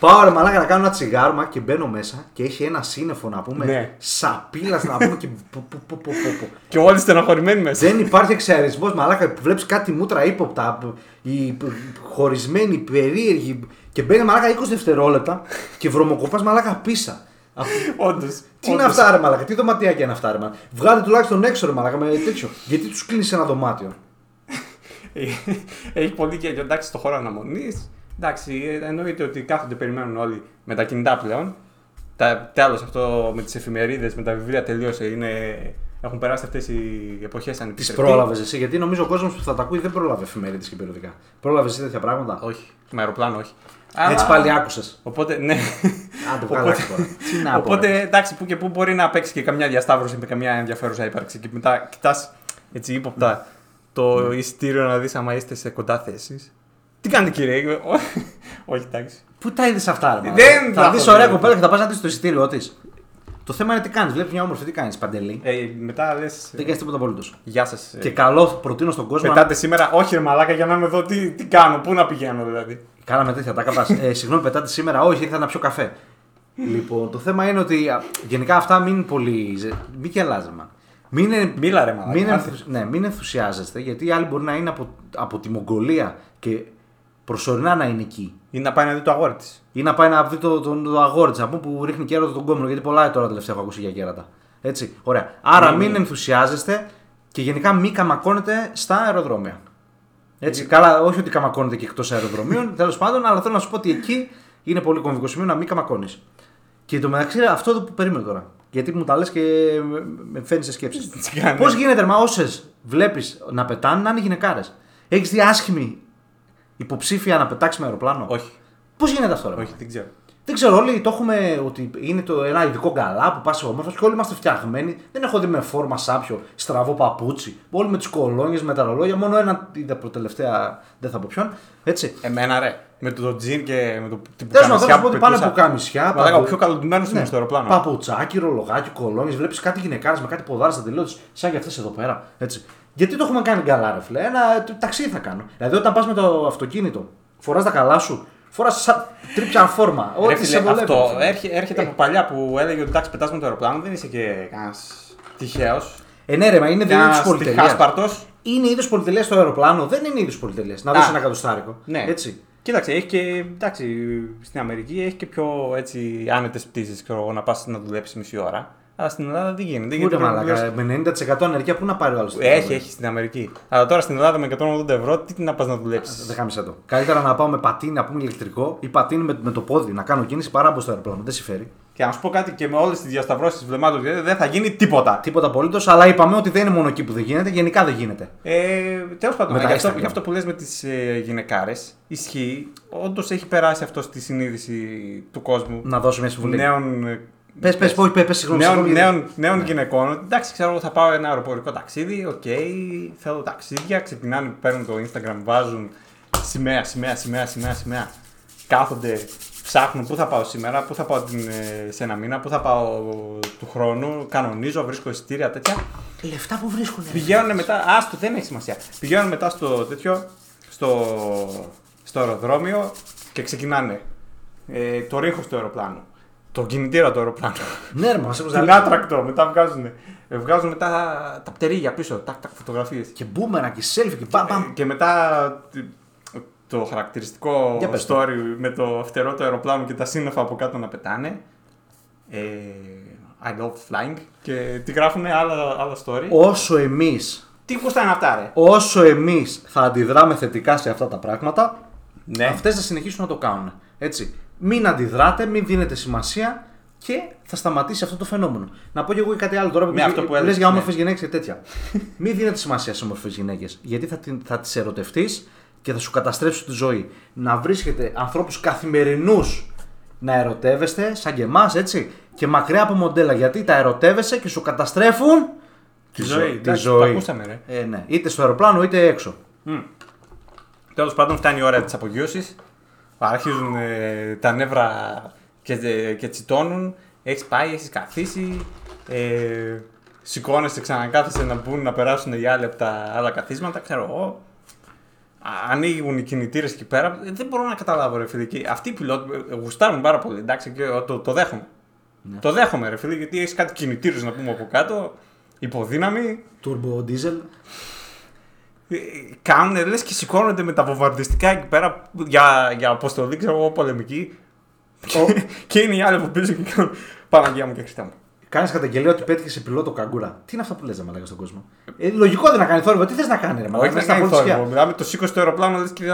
Πάω ρε μαλάκα να κάνω ένα τσιγάρωμα και μπαίνω μέσα και έχει ένα σύννεφο να πούμε. Ναι. Σαπίλας να πούμε και. που- που- που- που- που- που. Και όλοι στενοχωρημένοι μέσα. Δεν υπάρχει εξαερισμό, μαλάκα. Βλέπεις κάτι μούτρα ύποπτα, οι χωρισμένοι, περίεργοι. Και μπαίνει μαλάκα 20 δευτερόλεπτα και βρωμοκοπάς μαλάκα πίσα. Όντως. Τι είναι αυτά, ρε Μαλάκα, τι δωματιάκια είναι αυτά, ρε Μαλάκα. Βγάλε τουλάχιστον έξω, ρε Μαλάκα, με τέτοιο. Γιατί τους κλείνεις ένα δωμάτιο; Έχει πολύ και εντάξει στο χώρο αναμονής. Εντάξει, ε, εννοείται ότι κάθονται περιμένουν όλοι με τα κινητά πλέον. Τα, τέλος αυτό με τις εφημερίδες, με τα βιβλία τελείωσε. Είναι, έχουν περάσει αυτές οι εποχές Τις ανυπητρεπτή. πρόλαβες εσύ, γιατί νομίζω ο κόσμος που θα τα ακούει δεν πρόλαβε εφημερίδες και περιοδικά. Πρόλαβες εσύ τέτοια πράγματα; Όχι, με αεροπλάνο όχι. Έτσι Αλλά- πάλι άκουσες. Οπότε, ναι. Άντε, Οπότε- βγάλε τώρα. Τι να πω. Οπότε ρε. εντάξει, που και που μπορεί να παίξει και καμιά διασταύρωση με καμιά ενδιαφέρουσα ύπαρξη. Και μετά κοιτάς έτσι ύποπτα το Ναι. εισιτήριο να δεις άμα είστε σε κοντά θέσεις. Τι κάνετε κύριε, Ω- όχι εντάξει. Πού τα είδες αυτά, ρε. Δεν μάλλον. τα Θα έχω δει ωραία δει. κοπέλα και θα πας να δεις το εισιτήριο της. Το θέμα είναι τι κάνεις. Βλέπεις μια όμορφη, τι κάνεις, Παντελή; Ε, μετά λες. Δεν κάνει τίποτα απολύτω. Γεια σας. Και καλό προτείνω στον κόσμο. να- Πετάτε σήμερα, όχι ρε μαλάκα για να είμαι εδώ, τι, τι κάνω, πού να πηγαίνω δηλαδή. Κάναμε τέτοια τα καπάς. ε, συγγνώμη, πετάτε σήμερα. Όχι, ήρθα να πιω καφέ. λοιπόν, το θέμα είναι ότι α, γενικά αυτά μην πολύ. ζε- Μην γελάζε, μα. Μην, είναι- Μίλα ρε μαλάκα. μην, άντε. ενθου- ναι, μην ενθουσιάζεστε γιατί οι άλλοι μπορεί να είναι από, από τη Μογγολία και προσωρινά να είναι εκεί. Ή να πάει να δει το αγόρι της. Ή να πάει να δει το, το, το αγόρι της από που ρίχνει κέρατο τον κόμμα. Γιατί πολλά τώρα τελευταία έχω ακούσει για κέρατα. Έτσι. Ωραία. Άρα Ναι, μην ναι. ενθουσιάζεστε και γενικά μην καμακώνετε στα αεροδρόμια. Έτσι. Καλά, όχι ότι καμακώνετε και εκτός αεροδρομίων, τέλος πάντων, αλλά θέλω να σου πω ότι εκεί είναι πολύ κομβικό σημείο να μην καμακώνεις. Και το μεταξύ αυτό εδώ που περίμενε τώρα. Γιατί μου τα λες και με- με φαίνεις σε σκέψεις. Τι κάνεις; Πώς γίνεται, μα όσες βλέπεις να πετάνε να είναι γυναικάρες. Έχεις δει άσχημη υποψήφια να πετάξει με αεροπλάνο; Όχι, Πώς γίνεται αυτό, ρε. όχι, δεν ξέρω. Δεν ξέρω, όλοι το έχουμε ότι είναι το, ένα ειδικό γκαλά που πα σε όμορφο και όλοι είμαστε φτιαγμένοι. Δεν έχω δει με φόρμα σάπιο, στραβό παπούτσι. Όλοι με τις κολόνιες, με τα ρολόγια. Μόνο ένα είδα προτελευταία, δεν θα πω ποιον. Έτσι. Εμένα ρε, με το, το τζιν και με το την Τέλο πάντων, θέλω να πουκαμισιά σου πω ότι πάνε πετούσα. από καμισιά. Μαλάκα, ο πιο καλοντημένος ήμουν στο αεροπλάνο. Παπουτσάκι, ρολογάκι, κολόνιες. Βλέπεις κάτι γυναικάρες με κάτι ποδάρες στα τελείω σαν και αυτές εδώ πέρα. Έτσι. Γιατί το έχουμε κάνει γκαλά, ρε φίλε. Ένα τ- ταξίδι θα κάνω. Δηλαδή, όταν πας με το αυτοκίνητο, φοράς τα καλά σου, φοράς σαν τρίπια φόρμα. Ρε Ό,τι φίλε, σε βολεύει. αυτό ρε φίλε. έρχε- έρχεται από παλιά που έλεγε ότι εντάξει, πετάς με το αεροπλάνο, δεν είσαι και κανένας τυχαίος. Ε, ναι, ρε, μα είναι δύο είδου πολυτελείας. τυχάσπαρτο. Είναι είδος πολυτελείας στο αεροπλάνο, δεν είναι είδος πολυτελείας. Να Α. δώσει ένα κατοστάρικο. Ναι. Έτσι. Κοίταξε, έχει και. Εντάξει, στην Αμερική έχει και πιο έτσι άνετες πτήσεις. Ξέρω εγώ, να πας να δουλέψεις μισή ώρα. Αλλά στην Ελλάδα δεν γίνεται. Ούτε γιατί πρέπει να μαλάκα. πληρώσεις- Με 90% ανεργία, πού να πάρει ο άλλος. Έχει, έχει στην Αμερική. Αλλά τώρα στην Ελλάδα με 180 ευρώ, τι να πας να δουλέψεις; Δεν χάμισε το. Καλύτερα να πάω με πατίνι, να πούμε ηλεκτρικό ή πατίνι με, με το πόδι να κάνω κίνηση παρά από στο αεροπλάνο. Δεν συμφέρει. Και να σου πω κάτι και με όλες τις διασταυρώσεις βλεμμάτων δηλαδή, δεν θα γίνει τίποτα. Τίποτα απολύτως, αλλά είπαμε ότι δεν είναι μόνο εκεί που δεν γίνεται, γενικά δεν γίνεται. Ε, Τέλος πάντων, Με τα για αυτό, Instagram. για αυτό που λες με τις ε, γυναικάρες, ισχύει. Όντως έχει περάσει αυτό στη συνείδηση του κόσμου. Να δώσω μια συμβουλή. Νέων, ε, Πες, πες, όχι, πες, πες, συγγνώμη. νέων, συγγνώμη, νέων, νέων γυναικών. ότι, Εντάξει, ξέρω εγώ θα πάω ένα αεροπορικό ταξίδι. Οκ, θέλω ταξίδια. Ξεκινάνε, παίρνουν το Instagram, βάζουν σημαία, σημαία, σημαία, σημαία, σημαία. Κάθονται, ψάχνουν πού θα πάω σήμερα, πού θα πάω την, ε, σε ένα μήνα, πού θα πάω του χρόνου. Κανονίζω, βρίσκω εισιτήρια τέτοια. Λεφτά που βρίσκουν. Πηγαίνουν μετά, άστο, δεν έχει σημασία. Πηγαίνουν μετά στο τέτοιο, στο, στο αεροδρόμιο και ξεκινάνε. Ε, το ρίχο του αεροπλάνου. Το κινητήρα του αεροπλάνου. Ναι, ρε, μας Την άτρακτο, μετά βγάζουν. Ε, βγάζουν μετά τα πτερίγια πίσω, τάκ, τάκ, φωτογραφίες. Και μπούμερα και selfie και μπαμ, μπαμ. Ε, και μετά τι- το χαρακτηριστικό Για πες story με το φτερό του αεροπλάνου και τα σύννεφα από κάτω να πετάνε. Ε, I love flying. Και τι γράφουν άλλα, άλλα story. Όσο εμεί Τι γούστα είναι αυτά, ρε; όσο εμείς θα αντιδράμε θετικά σε αυτά τα πράγματα, Ναι. αυτές θα συνεχίσουν να το κάνουν. Έτσι. Μην αντιδράτε, μην δίνετε σημασία και θα σταματήσει αυτό το φαινόμενο. Να πω και εγώ κάτι άλλο τώρα που, Ναι, αυτό που έλεγες, για ναι. όμορφες γυναίκες και τέτοια. μην δίνετε σημασία σε όμορφες γυναίκες. Γιατί θα, την- θα τις ερωτευτείς και θα σου καταστρέψουν τη ζωή. Να βρίσκετε ανθρώπους καθημερινούς να ερωτεύεστε, σαν και εμάς, έτσι. Και μακριά από μοντέλα. Γιατί τα ερωτεύεσαι και σου καταστρέφουν Τη ζωή. Τη εντάξει, Το ζωή. ακούσαμε, ρε. Ε, ναι. Είτε στο αεροπλάνο είτε έξω. Τέλος πάντων, φτάνει η ώρα της απογείωσης. Αρχίζουν ε, τα νεύρα και, και τσιτώνουν. Έχεις πάει, έχεις καθίσει. Ε, Σηκώνεσαι, ξανακάθεσαι να μπουν να περάσουν οι άλλοι από τα άλλα καθίσματα. Ξέρω εγώ. Α, Ανοίγουν οι κινητήρες εκεί πέρα. Ε, Δεν μπορώ να καταλάβω, ρε φίλε. Και αυτοί οι πιλότοι ε, γουστάρουν πάρα πολύ. Εντάξει, και ε, το, το δέχομαι. Το δέχομαι, ρε φίλε, γιατί έχεις κάτι κινητήρες να πούμε από κάτω. Υποδύναμη. Turbo diesel. Ε, Κάνουν λες και σηκώνονται με τα βομβαρδιστικά εκεί πέρα για, για αποστολή, ξέρω εγώ, πολεμική. και είναι οι άλλοι από πίσω και κάνουν Παναγία μου και Χριστέ μου. Κάνεις καταγγελία ότι πέτυχε σε πιλότο καγκούρα. Τι είναι αυτό που λες, Μαλάκα στον κόσμο; Ε, λογικό δεν να κάνει θόρυβο. Τι θες να κάνει, ρε Μαλάκα. Όχι να στα κάνει πολιτικά. θόρυβο. Μιλάμε το σήκωσε το αεροπλάνο, λες και,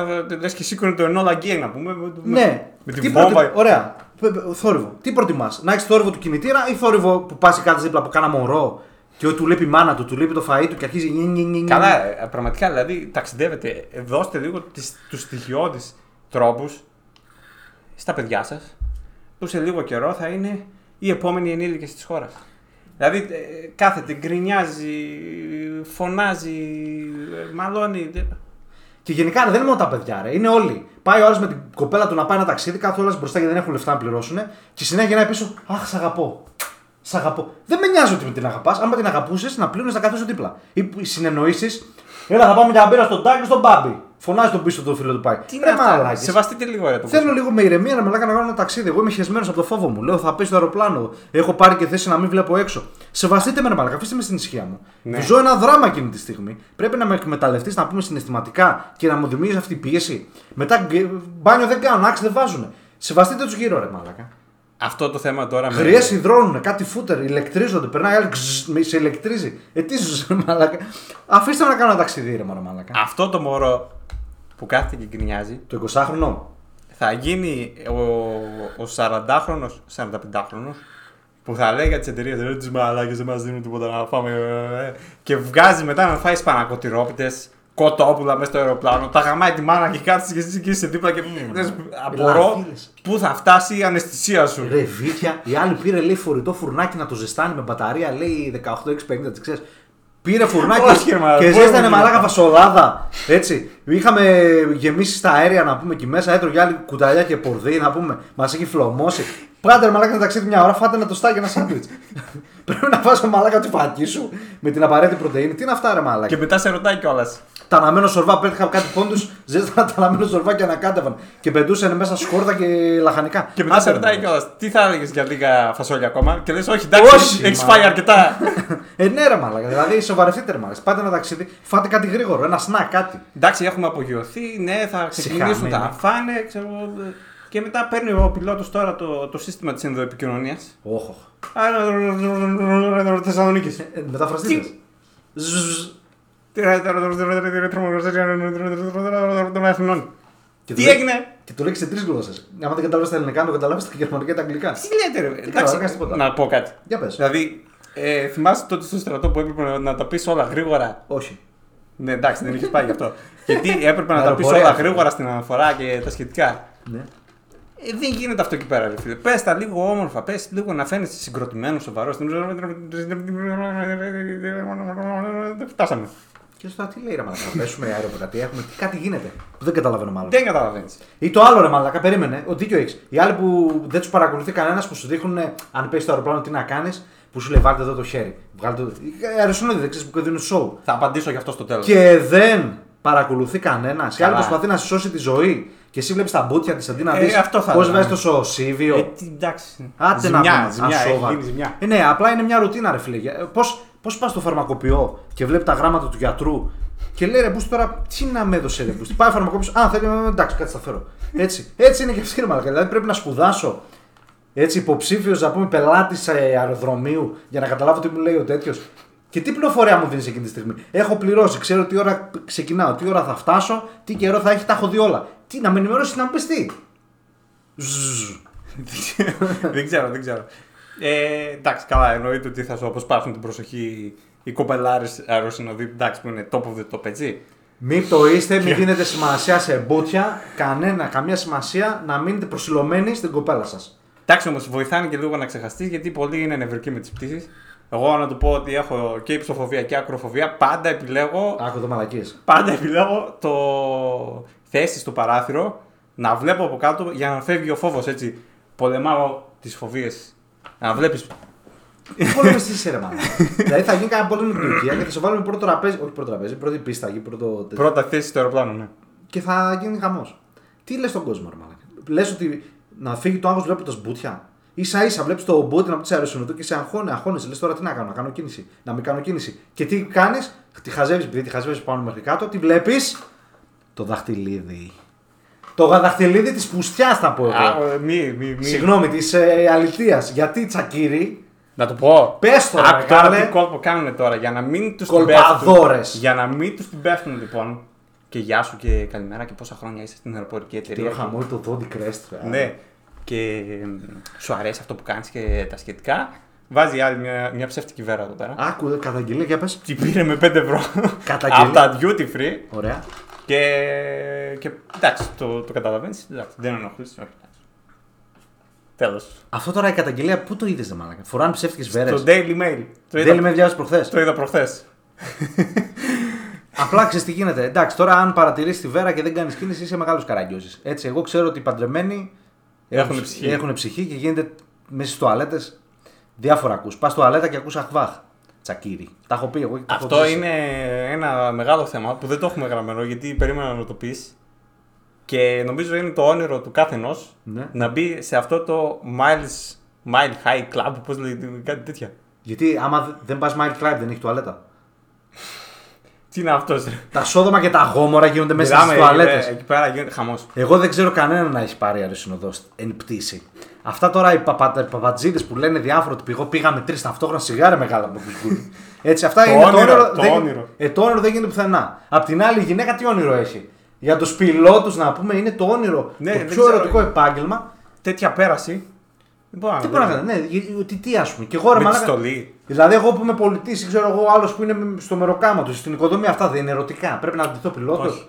λες και σήκωνε το Enola Gay να πούμε. με- Ναι. Με Τι τη προτε- βόμβα. Ωραία. Πε- Θόρυβο. Τι προτιμάς, να έχεις θόρυβο του κινητήρα ή θόρυβο που πας και κάθεσαι δίπλα από κάνα μωρό; Και του λείπει η μάνα του, του λείπει το φαΐ του και αρχίζει. νι, νι, νι, νι. Καλά, ε, πραγματικά δηλαδή ταξιδεύετε. ε, Δώστε λίγο τις, τους στοιχειώδεις τρόπους στα παιδιά σας που σε λίγο καιρό θα είναι οι επόμενοι ενήλικες της χώρας. Δηλαδή ε, κάθεται, γκρινιάζει, φωνάζει, ε, μαλώνει. ε, Και γενικά δεν είναι μόνο τα παιδιά, ρε. Είναι όλοι. Πάει ο άλλος με την κοπέλα του να πάει ένα ταξίδι, κάθε όλα μπροστά γιατί δεν έχουν λεφτά να πληρώσουν και συνέχεια γυρνάει πίσω. Αχ, σ' αγαπώ. Σ' αγαπώ. Δεν με νοιάζει ότι με την αγαπάς. Άμα την αγαπούσες, να πλήρωνε να καθίσει δίπλα. Ή οι συνεννοήσεις. Έλα, θα πάμε για να μπει στον τάκι στον μπάμπι. Φωνάζει τον πίσω του φίλο του πάει. Τι Ρε, είναι αυτά, μαλάκες. Σεβαστείτε λίγο ρε το Θέλω κόσμο. λίγο με ηρεμία να μελάκα να κάνω ένα ταξίδι. Εγώ είμαι χεσμένος από το φόβο μου. Λέω θα πέσει στο αεροπλάνο. Έχω πάρει και θέση να μην βλέπω έξω. Σεβαστείτε με ρε μαλάκα, αφήστε με στην ησυχία μου. Ναι. Ζω ένα δράμα εκείνη τη στιγμή. Πρέπει να με εκμεταλλευτείς, να πούμε συναισθηματικά και να μου δημιουργήσει αυτή η πίεση. Μετά γκ- μπάνιο δεν κάνουν, άξι δεν βάζουν. Σεβαστείτε τους γύρω ρε μαλάκα. Αυτό το θέμα τώρα με... Γριέ υδρώνουν, κάτι φούτερ, ηλεκτρίζονται. Περνάει άλλη, ξζζ, με- σε ηλεκτρίζει. Ε, τι σου ρε μαλάκα. Αφήστε με να κάνω ένα ταξίδι ρε μαλάκα. Αυτό το μωρό που κάθεται και γκρινιάζει Το 20χρονο. θα γίνει ο, ο 40χρονο, 45χρονο που θα λέει για τις εταιρείες ρε τις μαλάκες δεν μας δίνουν τίποτα να φάμε. ε, ε», και βγάζει μετά να φάει σπανακοτηρόπιτες, κοτόπουλα μέσα στο αεροπλάνο. Τα γαμάει τη μάνα και κάτσε και εσύ και είσαι δίπλα και λες, απορώ φίλες. πού θα φτάσει η αναισθησία σου. Ρε βίθια, η άλλη πήρε λέει φορητό φουρνάκι να το ζεστάνει με μπαταρία, λέει 18-650, τι ξέρεις. Πήρε φουρνάκι Όχι, ρε, μαλάκα, και μπορεί ζέστανε να γίνει μαλάκα αυτό. φασολάδα. Έτσι. Είχαμε γεμίσει στα αέρια να πούμε εκεί μέσα, έτρωγε άλλη κουταλιά και πορδί να πούμε. Μας έχει φλωμώσει. Πάτε ρε μαλάκα ένα ταξίδι μια ώρα, φάτε ένα τοστάκι ένα σάντουιτς. Πρέπει να φας μαλάκα τη φακή σου με την απαραίτητη πρωτενη. Τι είναι αυτά ρε μαλάκα; Και μετά σε ρωτάει κιόλας. Τα αναμένο σορβά πέτυχα κάτι πόντους, ζέστανα τα αναμένο σορβά και ανακάτευαν. Και πετούσαν μέσα σκόρδα και λαχανικά. Και μετά Άντε, σε ρε, ρωτάει μαλάκα. κιόλας, τι θα έλεγες για λίγα φασόλια ακόμα; Και λες, Όχι, εντάξει, Όχι, έχεις μα. φάει αρκετά. Ε, ναι, ρε μαλάκα. Δηλαδή, σοβαρευτείτε ρε μαλάκα. Πάτε ένα ταξίδι, φάτε κάτι γρήγορο, ένα σνακ, κάτι. Εντάξει, έχουμε απογειωθεί, ναι, θα ξεκινήσουν Συχαμένοι. τα φάνε, ξέρω εγώ, Και μετά παίρνει ο πιλότο τώρα το, το σύστημα τη ενδοεπικοινωνία. Όχο. Θεσσαλονίκη. Ε, Μεταφραστείτε. Τι? των Αθηνών. Και Τι το λέει- έγινε, Και το λέει σε τρει γλώσσε. Αν δεν καταλάβει τα ελληνικά, το καταλάβει τα γερμανικά και τα αγγλικά. τι λέτε, ρε. Τι Εντάξει, κάνω, κάνεις τίποτα. να πω κάτι. Για πε. Δηλαδή, ε, θυμάσαι τότε στο στρατό που έπρεπε να τα πει όλα γρήγορα. Όχι. Ναι, εντάξει, δεν είχε πάει γι' αυτό. Γιατί έπρεπε να τα πει Αεροπορία. όλα γρήγορα στην αναφορά και τα σχετικά. Ναι. Ε, δεν γίνεται αυτό εκεί πέρα, ρε φίλε. Πες τα λίγο όμορφα, πες λίγο να φαίνεσαι συγκροτημένος, σοβαρός. Φτάσαμε. Και στο τι λέει ρε μαλάκα. να Πέσουμε αεροπορία, έχουμε. Τι κάτι γίνεται. Που δεν καταλαβαίνω μάλλον. Δεν καταλαβαίνεις. Ή το άλλο ρε μαλάκα, περίμενε. Ο δίκιο έχεις. Οι άλλοι που δεν τους παρακολουθεί κανένας που σου δείχνουν ε, αν πέσει το αεροπλάνο τι να κάνεις, που σου λέει βάλτε εδώ το χέρι. Βγάλτε το. Αεροσυνόδη δεν ξέρεις που δίνουν show. Θα απαντήσω γι' αυτό στο τέλος. Και δεν παρακολουθεί κανένας. Και Καλά. άλλο προσπαθεί να σου σώσει τη ζωή. Και εσύ βλέπεις τα μπούτια της αντί να Ε, δεις αυτό θα πώς έλεγα, βάζεις ναι. το σωσίβιο. Ε, τι, εντάξει. Άντε ζημιά, να πούμε, ζημιά, έχει ασόβαρο. γίνει ζημιά. Ε, ναι, απλά είναι μια ρουτίνα, ρε φίλε. Πώς πώς πας στο φαρμακοποιό και βλέπει τα γράμματα του γιατρού και λέει ρε Μπούστη τώρα τι να με έδωσε ρε Μπούστη; Πάει ο φαρμακοποιός, Α, θέλει, ε, εντάξει, κάτι θα φέρω. Έτσι, έτσι είναι και αυτή η μαλακά. Δηλαδή πρέπει να σπουδάσω έτσι υποψήφιος να πούμε πελάτης αεροδρομίου για να καταλάβω τι μου λέει ο τέτοιος. Και τι πληροφορία μου δίνεις εκείνη τη στιγμή; Έχω πληρώσει, ξέρω τι ώρα ξεκινάω, τι ώρα θα φτάσω, τι καιρό θα έχει, τα έχω δει όλα. Τι να με ενημερώσεις να μου πεις τι; Ζζζ. δεν ξέρω, δεν ξέρω. Ε, εντάξει, καλά, εννοείται ότι θα σου αποσπάσουν την προσοχή οι κοπελάρες αεροσυνοδοί εντάξει, που είναι top of the top, έτσι. Μην το είστε, μην δίνετε σημασία σε μπούτια, κανένα, καμία σημασία να μείνετε προσιλωμένοι στην κοπέλα σας. Εντάξει, όμως βοηθάνε και λίγο να ξεχαστείς γιατί πολλοί είναι νευρικοί με τις πτήσεις. Εγώ να του πω ότι έχω και υψοφοβία και ακροφοβία. Πάντα επιλέγω, Άκου εδώ μαλακίε. πάντα επιλέγω το θέση στο παράθυρο να βλέπω από κάτω για να φεύγει ο φόβος έτσι. Πολεμάω τις φοβίες. Να βλέπεις. Πόλεμο τι είσαι, ρε μάνα. δηλαδή θα γίνει κανένα πόλεμο με την Τουρκία και θα σε βάλουμε πρώτο τραπέζι. Όχι πρώτο τραπέζι, πρώτη πίστα εκεί, πρώτο. τέτοιο. Πρώτα θέση στο αεροπλάνο, ναι. Και θα γίνει χαμός. Τι λες στον κόσμο, ρε μάνα. Λες ότι να φύγει το άγχο βλέποντας μπούτια. Σα ίσα βλέπεις το μπούτι να πει αεροσυνοδού και σε αγχώνει, αγχώνεσαι. Λες τώρα τι να κάνω, να κάνω κίνηση. Να μην κάνω κίνηση. Και τι κάνεις, τη χαζεύεις, επειδή τη χαζεύεις πάνω μέχρι κάτω, τι βλέπεις. Το δαχτυλίδι. Το δαχτυλίδι της πουστιάς θα πω εγώ. Α, μη, μη, μη. Συγγνώμη, της ε, αληθείας. Γιατί τσακίρι, Να το πω. Πες το, ρε, Άκου τώρα καλέ. τι κόλπο κάνουν τώρα για να μην τους την Κολπαδόρες. πέφτουν. Για να μην τους την πέφτουν λοιπόν. Και γεια σου και καλημέρα και πόσα χρόνια είσαι στην αεροπορική Και εταιρεία. το χαμόγελο το δόντι κρέστ. ρε. Ναι. Και σου αρέσει αυτό που κάνεις και τα σχετικά, βάζει άλλη μια, μια ψεύτικη βέρα εδώ πέρα. Άκου, καταγγελία για πες. Τι πήρε με 5 ευρώ Καταγγελία. από τα duty free Ωραία. και, και εντάξει, το, το καταλαβαίνεις. Δεν ενοχλείς. Τέλος. Αυτό τώρα η καταγγελία πού το είδες, δε μαλάκα; Φοράνε ψεύτικες βέρες. Στο Daily Mail. Το Δεν είδα, με διάβασες προχθές; το είδα προχθές. Απλά ξέρεις τι γίνεται. Εντάξει, τώρα αν παρατηρήσεις τη βέρα και δεν κάνεις κίνηση, είσαι μεγάλος καραγκιόζης. Έτσι, εγώ ξέρω ότι οι παντρεμένοι Έχουν ψυχή. έχουν ψυχή και γίνεται μέσα στις τουαλέτες διάφορα ακούς. Πας στο αλέτα και ακούς αχβάχ. Τσακίρι. Τα έχω πει εγώ. και τα έχω Αυτό ζήσει. είναι ένα μεγάλο θέμα που δεν το έχουμε γραμμένο γιατί περίμενα να το πεις. Και νομίζω είναι το όνειρο του κάθε ενό Ναι. να μπει σε αυτό το Miles, Mile High Club, πώς λέγεται, κάτι τέτοια. Γιατί άμα δεν πας Mile Club δεν έχει τουαλέτα. Τι είναι αυτός, Τα σόδομα και τα γόμορα γίνονται μέσα στις Μιλάμε, τουαλέτες. εκεί, εκεί πέρα γίνεται χαμός. Εγώ δεν ξέρω κανέναν να έχει πάρει αεροσυνοδό εν πτήση. Αυτά τώρα οι, παπα, οι παπατζίδες που λένε διάφορα ότι εγώ πήγαμε τρεις ταυτόχρονα σιγάρα μεγάλα από κουσκούρι. Έτσι, αυτά Το είναι όνειρο, το όνειρο. το δεν, όνειρο. Ε, το όνειρο δεν γίνεται πουθενά. Απ' την άλλη, η γυναίκα τι όνειρο έχει; Για τους πιλότους να πούμε είναι το όνειρο. Ναι, το δεν πιο ξέρω. ερωτικό επάγγελμα. Τέτοια πέραση. Δεν μπορώ να Τι δω. μπορεί να κάνει. Ναι, γε- ότι τι ας πούμε. Και εγώ ρε Με τη μαλάκα. στολή. Δηλαδή, εγώ που είμαι πολιτής, ξέρω εγώ άλλος που είναι στο μεροκάμα του, στην οικοδομή, αυτά δεν είναι ερωτικά. Πρέπει να ντυθώ πιλότος. Όχι.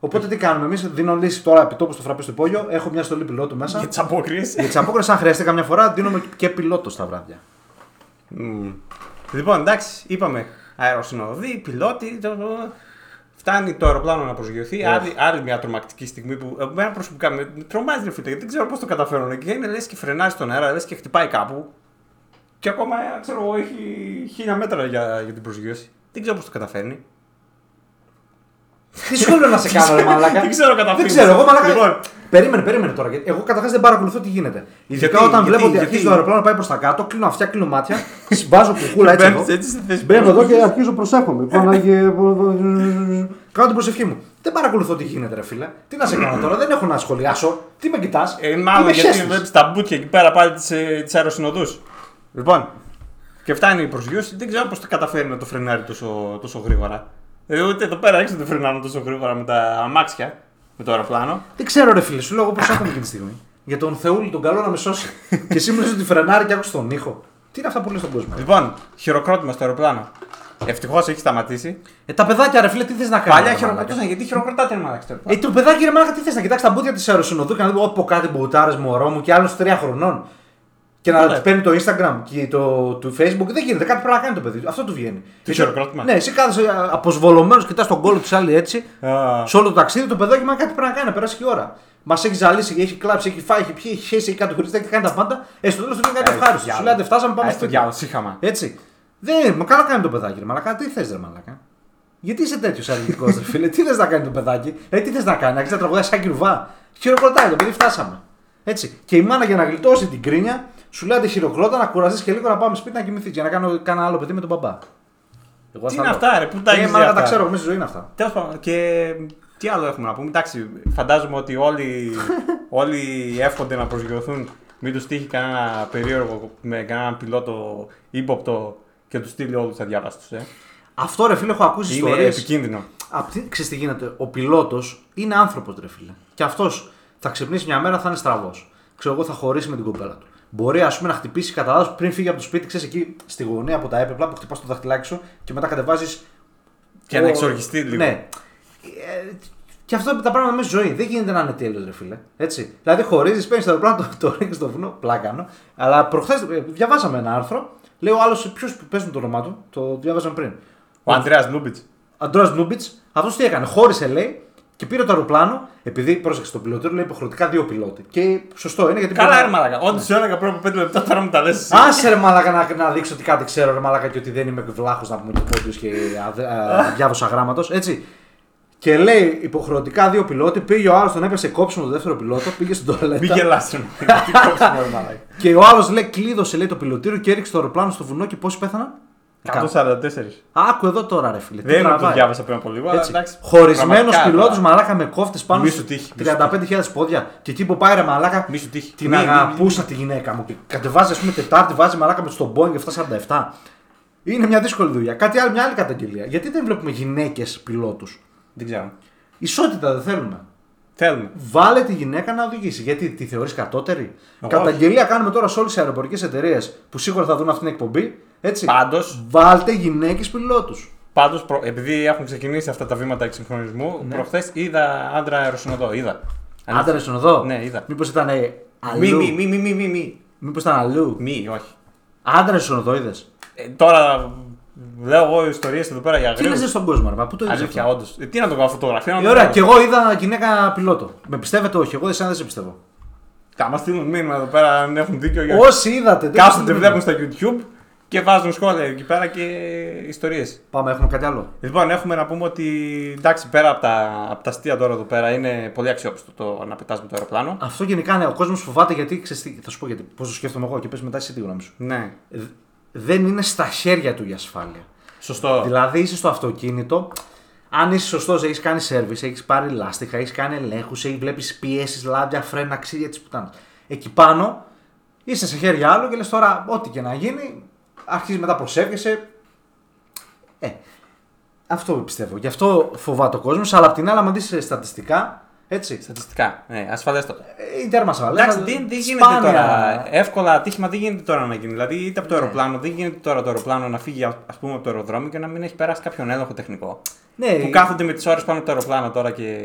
Οπότε τι κάνουμε εμείς, δίνω λύση τώρα επιτόπου στο φραπέ στο υπόγειο, έχω μια στολή πιλότου μέσα. Για τις απόκριες. Για τις απόκριες, αν χρειαστεί καμιά φορά, δίνουμε και πιλότο στα βράδια. Λοιπόν, εντάξει, είπαμε αεροσυνοδοί, πιλότοι. το- το- Φτάνει το αεροπλάνο να προσγειωθεί. Άλλη, άλλη μια τρομακτική στιγμή που εμένα προσωπικά με με τρομάζει ρε φίλε, γιατί δεν ξέρω πώς το καταφέρουν. Και είναι λες και φρενάζει στον αέρα, λες και χτυπάει κάπου. Και ακόμα ε, ξέρω εγώ έχει χίλια μέτρα για, για την προσγείωση. Δεν ξέρω πώς το καταφέρνει. Δύσκολο να σε κάνω, ρε Μαλάκα; Δεν ξέρω κατά Δεν φύγεις. ξέρω, εγώ μαλάκα. Λοιπόν. Περίμενε, περίμενε τώρα. γιατί Εγώ καταρχάς δεν παρακολουθώ τι γίνεται. Ειδικά Γιατί, όταν γιατί, βλέπω ότι γιατί; αρχίζει το αεροπλάνο να πάει προς τα κάτω, κλείνω αυτιά, κλείνω μάτια, βάζω κουκούλα έτσι. Μπαίνεις εδώ. έτσι στη θέση Μπαίνω που- εδώ και αρχίζω προσέχομαι. Πάω και. Κάνω την προσευχή μου. Δεν παρακολουθώ τι γίνεται, ρε φίλε. Τι να σε κάνω τώρα, δεν έχω να σχολιάσω. Τι με κοιτάς; Ε, μάλλον γιατί βλέπει τα μπουτια εκεί πέρα πάλι τις αεροσυνοδούς. Λοιπόν, και φτάνει η προσγείωση, δεν ξέρω πώς το καταφέρει να το φρενάρει τόσο, τόσο γρήγορα. Δηλαδή, ούτε εδώ πέρα έξω το φρενάρουν τόσο γρήγορα με τα αμάξια, με το αεροπλάνο. Δεν ξέρω, ρε φίλε, σου λέω εγώ προσέχομαι εκείνη τη στιγμή. Για τον Θεούλη τον καλό να με σώσει. και εσύ μου λες ότι φρενάρει και άκουσες τον ήχο. Τι είναι αυτά που λέει στον κόσμο; Λοιπόν, χειροκρότημα στο αεροπλάνο. Ευτυχώς έχει σταματήσει. Ε, τα παιδάκια, ρε φίλε, τι θες να κάνει. Παλιά χειροκροτούσαν γιατί χειροκροτάτε να αλλάξει το Ε, το παιδάκι ρε μαλάκα τι θες να κοιτάξεις τα μπούτια της αεροσυνοδού και να δει από κάτι μπουτάρες μωρό μου και άλλος τρία χρονών. Και να Καλά. του παίρνει το Instagram και το, το Facebook. Δεν γίνεται. Κάτι πρέπει να κάνει το παιδί. Αυτό του βγαίνει. Το χειροκρότημα. Ναι, εσύ κάθεσαι αποσβολωμένος, κοιτάς τον κόλλο της άλλη έτσι. Α, Σε όλο το ταξίδι το παιδάκι μα κάτι πρέπει να κάνει, να περάσει και η ώρα. Μας έχει ζαλίσει, έχει κλάψει, έχει φάει, έχει πιει, έχει χέσει, έχει κατοχωριστεί, έχει κάνει τα πάντα. Ε, στο τέλος του λέει κάτι Ε, ευχάριστος. διάλογο. Σου λέει, «Άντε, φτάσαμε, πάμε ε, στο σπίτι. διάλογο, σύχαμα. Έτσι. Δεν, μα καλά κάνει το παιδάκι, ρε Μαλακά. Τι θες, ρε Μαλακά. Γιατί είσαι τέτοιος αρνητικός, ρε φίλε; τι θες να κάνει το παιδάκι; Ε, τι θες να κάνει, να ξέρει να τραγουδάει σαν κυρουβά. Χειροκροτάει το παιδί, φτάσαμε. Έτσι. Και η μάνα για να γλιτώσει την κρίνια, σου λέει «Άντε, χειροκρότα να κουραστείς και λίγο να πάμε σπίτι να κοιμηθεί. Για να κάνω κάνα άλλο παιδί με τον μπαμπά. Εγώ Τι είναι αυτά, ρε, πού τα Ε, έχεις μαλάκα, δει τα αυτά; ξέρω, μέσα στη ζωή είναι αυτά. Τέλος πάντων, και τι άλλο έχουμε να πούμε; Εντάξει, φαντάζομαι ότι όλοι, όλοι εύχονται να προσγειωθούν. Μην τους τύχει κανένα περίεργο με κανέναν πιλότο ύποπτο και τους στείλει όλους αδιάβαστους. Ε. Αυτό ρε φίλε, έχω ακούσει Είναι ιστορίες. επικίνδυνο. Απ' τι, ξέρεις τι γίνεται; Ο πιλότος είναι άνθρωπος, ρε φίλε. Και αυτός θα ξυπνήσει μια μέρα, θα είναι στραβός. Ξέρω εγώ, θα χωρίσει με την κοπέλα του. Μπορεί ας πούμε, να χτυπήσει κατά λάθος πριν φύγει από το σπίτι, ξέρεις εκεί στη γωνία από τα έπιπλα που χτυπάς το δαχτυλάκι σου και μετά κατεβάζεις. Και να εξοργιστεί λίγο. Ναι. Ε, και αυτό τα πράγματα μέσα στη ζωή. Δεν γίνεται να είναι τέλειος, ρε φίλε. Έτσι. Δηλαδή, χωρίζεις, παίρνεις το αεροπλάνο, το, το ρίχνεις στο βουνό, πλάκανο. Αλλά προχθές διαβάσαμε ένα άρθρο. Λέει ο άλλος, ποιος παίζουν το όνομά του, το διάβαζαμε πριν. Ο Ανδρέας Λούμπιτς. Αντρέα Λούμπιτς, αυτός τι έκανε. Χώρισε, λέει, και πήρε το αεροπλάνο, επειδή πρόσεξε τον πιλότο, λέει υποχρεωτικά δύο πιλότοι. Και σωστό είναι γιατί. Καλά, μπορεί ρε να- μαλάκα. Ό,τι σου έλεγα πριν από 5 λεπτά τώρα μου τα λες. Άσε ρε μαλάκα να, να δείξω ότι κάτι ξέρω ρε μαλάκα και ότι δεν είμαι βλάχος να πούμε και πόντιος και αδε- αδιάβαστος, αγράμματος, έτσι. Και λέει υποχρεωτικά δύο πιλότοι, πήγε ο άλλος τον έπιασε κόψιμο το δεύτερο πιλότο, πήγε στην Μην τουαλέτα. γελάσεις. Τι κόψιμο, ρε μαλάκα. και ο άλλος λέει κλείδωσε λέει το πιλωτήριο και έριξε το αεροπλάνο στο βουνό και πόσοι πέθαναν; 144. Άκου εδώ τώρα ρε φίλε. τι Δεν είναι που το τραβάει. διάβασα πριν από λίγο. αλλά Έτσι. εντάξει. Χωρισμένος Πραγματικά, πιλότος τώρα. μαλάκα με κόφτες πάνω Μη στους σου τύχει, μη σου 35.000 πόδια. Και εκεί που πάει ρε μαλάκα. Μη σου τύχει. Την Μη- μη- αγαπούσα τη γυναίκα μου. Και κατεβάζει, ας πούμε, Τετάρτη, βάζει μαλάκα με στον Boeing 747. Είναι μια δύσκολη δουλειά. Κάτι άλλο, μια άλλη καταγγελία. Γιατί δεν βλέπουμε γυναίκες πιλότους; Δεν ξέρω. Ισότητα δεν θέλουμε. Θέλουμε. Βάλε τη γυναίκα να οδηγήσει. Γιατί τη θεωρείς κατώτερη; Όχι. Καταγγελία κάνουμε τώρα σε όλες τις αεροπορικές εταιρείες που σίγουρα θα δουν αυτήν την εκπομπή. Έτσι. Πάντω, Βάλτε γυναίκες πιλότου. πάντως, προ... επειδή έχουν ξεκινήσει αυτά τα βήματα εξυγχρονισμού, Ναι. προχθές είδα άντρα αεροσυνοδό. Είδα. Άντρε στον οδό. Ναι, είδα. Μήπως ήταν ε, αλλού; Μη, μη, μη, μη, μη, μη, μη. Μήπως ήταν αλλού; Μη, όχι. Άντρε στον οδό είδες; Ε, τώρα λέω εγώ ιστορίες εδώ πέρα για Τι αγρίους. λες στον κόσμο, ρε, μα, πού το είδες. Αλήθεια, όντως. Ε, τι να το κάνω, φωτογραφία να Ε, το ωραία, κάνω. και εγώ είδα γυναίκα πιλότο. Με πιστεύετε, όχι. Εγώ εσένα δεν σε πιστεύω. Θα μα στείλουν μήνυμα εδώ πέρα αν έχουν δίκιο. Για... Όσοι είδατε. δεν Κάθονται, το βλέπουν στα YouTube και βάζουν σχόλια εκεί πέρα και ιστορίες. Πάμε, έχουμε κάτι άλλο. Λοιπόν, έχουμε να πούμε ότι εντάξει, πέρα από τα, από τα αστεία τώρα εδώ πέρα είναι πολύ αξιόπιστο το να πετάς με το αεροπλάνο. Αυτό γενικά ναι, ο κόσμος φοβάται γιατί. Ξέρεις, τι, θα σου πω γιατί. Πώς το σκέφτομαι εγώ και πες μετά εσύ τη γνώμη σου. Ναι, Ε, δεν είναι στα χέρια του η ασφάλεια. σωστό. Δηλαδή είσαι στο αυτοκίνητο, αν είσαι σωστός, έχεις κάνει σερβις, έχεις πάρει λάστιχα, έχεις κάνει ελέγχους, βλέπεις πιέσεις, λάδια, φρένα, ξύδια τη πουτάνα. Εκεί πάνω είσαι σε χέρια άλλου και λες τώρα, ό,τι και να γίνει, αρχίζει μετά προσεύχεσαι. Ε, αυτό πιστεύω. Γι' αυτό φοβάται ο κόσμος, αλλά απ' την άλλη, αν δεις στατιστικά, έτσι. Στατιστικά. Ναι, ασφαλέστατα. ε, Είναι τέρμα ασφαλέ. Εντάξει, δεν, δεν γίνεται τώρα; Εύκολα ατύχημα δεν γίνεται τώρα να γίνει. Δηλαδή, είτε από το Ναι. αεροπλάνο, δεν γίνεται τώρα το αεροπλάνο να φύγει ας πούμε, από το αεροδρόμιο και να μην έχει περάσει κάποιον έλεγχο τεχνικό. Ναι, Που κάθονται με τις ώρες πάνω από το αεροπλάνο τώρα και.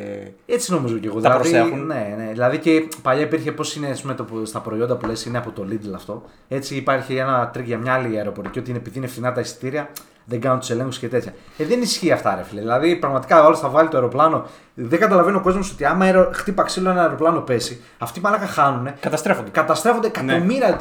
Έτσι νομίζω και εγώ. Τα δηλαδή, προσέχουν. Ναι, ναι. Δηλαδή και παλιά υπήρχε πώς είναι ας πούμε, το, που- στα προϊόντα που λες είναι από το Lidl αυτό. Έτσι υπάρχει ένα τρικ για μια άλλη αεροπορική ότι είναι επειδή είναι φθηνά τα εισιτήρια, δεν κάνουν τους ελέγχους και τέτοια. Ε, δεν ισχύει αυτά, ρε φίλε. Δηλαδή πραγματικά όλο θα βάλει το αεροπλάνο. Δεν καταλαβαίνει ο κόσμος ότι άμα αερο... χτύπα ξύλο ένα αεροπλάνο πέσει, αυτοί μαλάκα χάνουν. Καταστρέφονται. Καταστρέφονται Ναι. εκατομμύρια.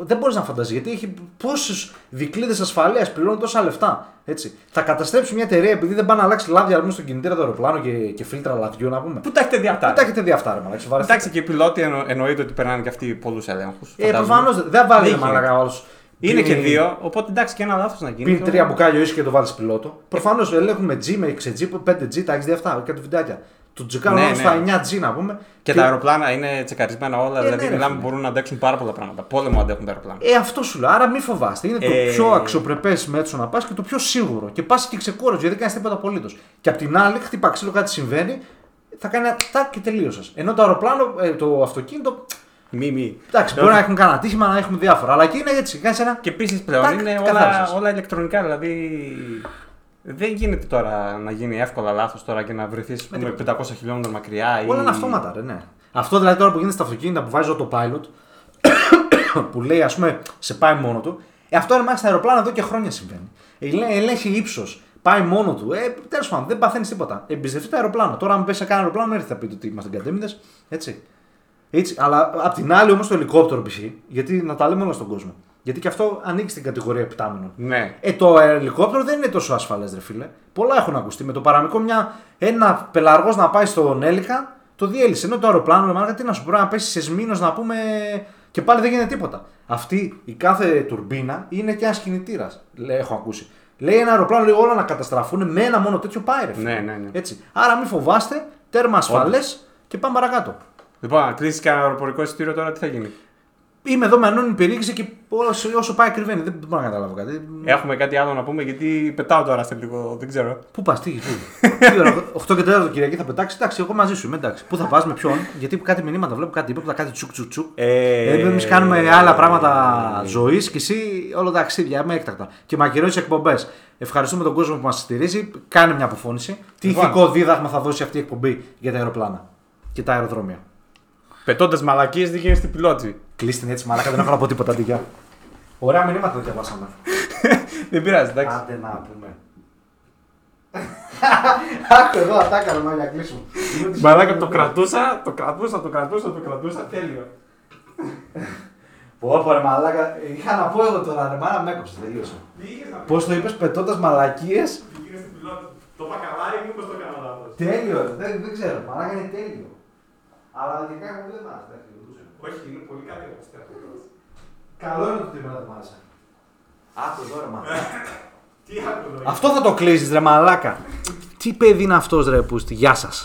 Δεν μπορείς να φανταστείς γιατί έχει πόσους δικλείδες ασφαλείας πληρώνουν τόσα λεφτά. Έτσι. Θα καταστρέψει μια εταιρεία επειδή δεν πάνε να αλλάξει λάδια αρμού στον κινητήρα του αεροπλάνου και, και φίλτρα λαδιού να πούμε. Πού τα έχετε δει αυτά. Πού τα έχετε δει αυτά, ρε μαλάκα, σοβαρά. Εντάξει, και οι πιλότοι εννο, εννοείται ότι περνάνε και αυτοί πολλούς ελέγχους. Ε, προφανώς δεν βάλει Δεν μαλάκα όλους. Είναι και δύο, οπότε εντάξει και ένα λάθος να γίνει. Πίνει τρία μπουκάλια ίσο και το βάλεις πιλότο. Προφανώς ελέγχουμε G με 6G, 5G, τα έχεις δει αυτά, κάτι βιντεάκια. Του G κάνουν Ναι, όλα ναι. στα 9G να πούμε. Και, τα αεροπλάνα είναι τσεκαρισμένα όλα, Ε, δηλαδή ναι, ρε, μιλάμε φίλε. μπορούν να αντέξουν πάρα πολλά πράγματα. Πόλεμο αντέχουν τα αεροπλάνα. Ε, αυτό σου λέω. Άρα μην φοβάστε. Είναι το Ε. πιο αξιοπρεπές μέτρο να πας και το πιο σίγουρο. Και πας και ξεκούραστο γιατί δεν κάνεις τίποτα απολύτως. Και απ' την άλλη, χτύπα ξύλο κάτι συμβαίνει, θα κάνει ένα τάκ και τελείωσες. Ενώ το αεροπλάνο, ε, το αυτοκίνητο. Μη, μη. Εντάξει, μπορεί να έχουν κανένα ατύχημα, να έχουμε διάφορα. Αλλά εκεί είναι έτσι. Κάνει ένα. Και επίσης πλέον Τάκ, είναι όλα, καθάρισες. όλα ηλεκτρονικά, δηλαδή. Δεν γίνεται τώρα να γίνει εύκολα λάθος τώρα και να βρεθείς με 500 χιλιόμετρα μακριά. Ή... Όλα είναι αυτόματα, ρε, ναι. Αυτό δηλαδή τώρα που γίνεται στα αυτοκίνητα που βάζει το pilot, που λέει ας πούμε σε πάει μόνο του, ε, αυτό είναι μάλιστα στα αεροπλάνα εδώ και χρόνια συμβαίνει. Ελέ- Ελέγχει ύψος, πάει μόνο του. Ε, Τέλος πάντων, δεν παθαίνεις τίποτα. Εμπιστευτεί το αεροπλάνο. Τώρα, αν πέσει σε κανένα αεροπλάνο, έρθει θα πείτε ότι είμαστε εγκατέμιδε. Έτσι. Έτσι. Αλλά απ' την άλλη όμως το ελικόπτερο π.χ. Γιατί να τα λέμε όλα στον κόσμο. Γιατί και αυτό ανοίγει στην κατηγορία επιτάμενων. Ναι. Ε, το ελικόπτερο δεν είναι τόσο ασφαλές, ρε φίλε. Πολλά έχουν ακουστεί. Με το παραμικρό, μια, ένα πελαργός να πάει στον Έλικα, το διέλυσε. Ενώ το αεροπλάνο, ρε μάλακα, τι να σου πει, να πέσει σε μήνο να πούμε και πάλι δεν γίνεται τίποτα. Αυτή η κάθε τουρμπίνα είναι και ένα κινητήρα. Έχω ακούσει. Λέει ένα αεροπλάνο, λέει όλα να καταστραφούν με ένα μόνο τέτοιο πάει, ρε φίλε. Ναι, ναι, ναι. Έτσι. Άρα μην φοβάστε, τέρμα ασφαλές και πάμε παρακάτω. Λοιπόν, να κλείσει κανένα αεροπορικό εισιτήριο τώρα, τι θα γίνει; Είμαι εδώ με ανώνυμη περιήγηση και όσο, όσο πάει ακριβένει. Δεν μπορώ να καταλάβω κάτι. Έχουμε κάτι άλλο να πούμε, γιατί πετάω τώρα σε λίγο, δεν ξέρω. Πού πας, τι, πού. Τι ώρα, 8 και 4 Κυριακή θα πετάξεις; Εντάξει, εγώ μαζί σου είμαι. Εντάξει. Πού θα πας, με ποιον; Γιατί κάτι μηνύματα βλέπω κάτι τίποτα, κάτι τσουκ τσουκ τσουκ. Ε, Ε, Εμείς κάνουμε άλλα πράγματα ζωής και εσύ όλα τα ταξίδια με έκτακτα. Και μακυρώσει εκπομπές. Ευχαριστούμε τον κόσμο που μας στηρίζει. Κάνε μια αποφώνηση. Τι Λοιπόν. ηθικό δίδαγμα θα δώσει αυτή η εκπομπή για τα αεροπλάνα και τα αεροδρόμια; Πετώντας μαλακίες δεν γίνεται πιλότζι. Κλείστε την έτσι, μαλάκα, δεν έχω να πω τίποτα. Αντίγεια. Ωραία μηνύματα δεν διαβάσαμε. δεν πειράζει, εντάξει. Άντε να πούμε. Άκου εδώ, αυτά έκανα για να κλείσουμε. Μαλάκα το κρατούσα, το κρατούσα, το κρατούσα, το κρατούσα, τέλειο. Πω, πω, ρε μαλάκα, είχα να πω εγώ τώρα, ρε μάνα με έκοψε, τελείωσε. Πώς το είπες, πετώντας μαλακίες; Το είπα καλά ή μήπως το έκανα λάθος. Τέλειο, ρε, δεν, δεν ξέρω, μαλάκα είναι τέλειο. Αλλά γενικά εγώ δεν μ' άρεσε. εντάξει, δεν το ξέρω. Όχι, είναι πολύ καλή όπως πιστεύω. Καλό είναι το τίποτα δεν μ' άρεσε. Άκου εδώ, ρε μαλάκα. Τι άκουγα. Αυτό θα το κλείσει, ρε μαλάκα. Τι παιδί είναι αυτός, ρε πούστη, γεια σας.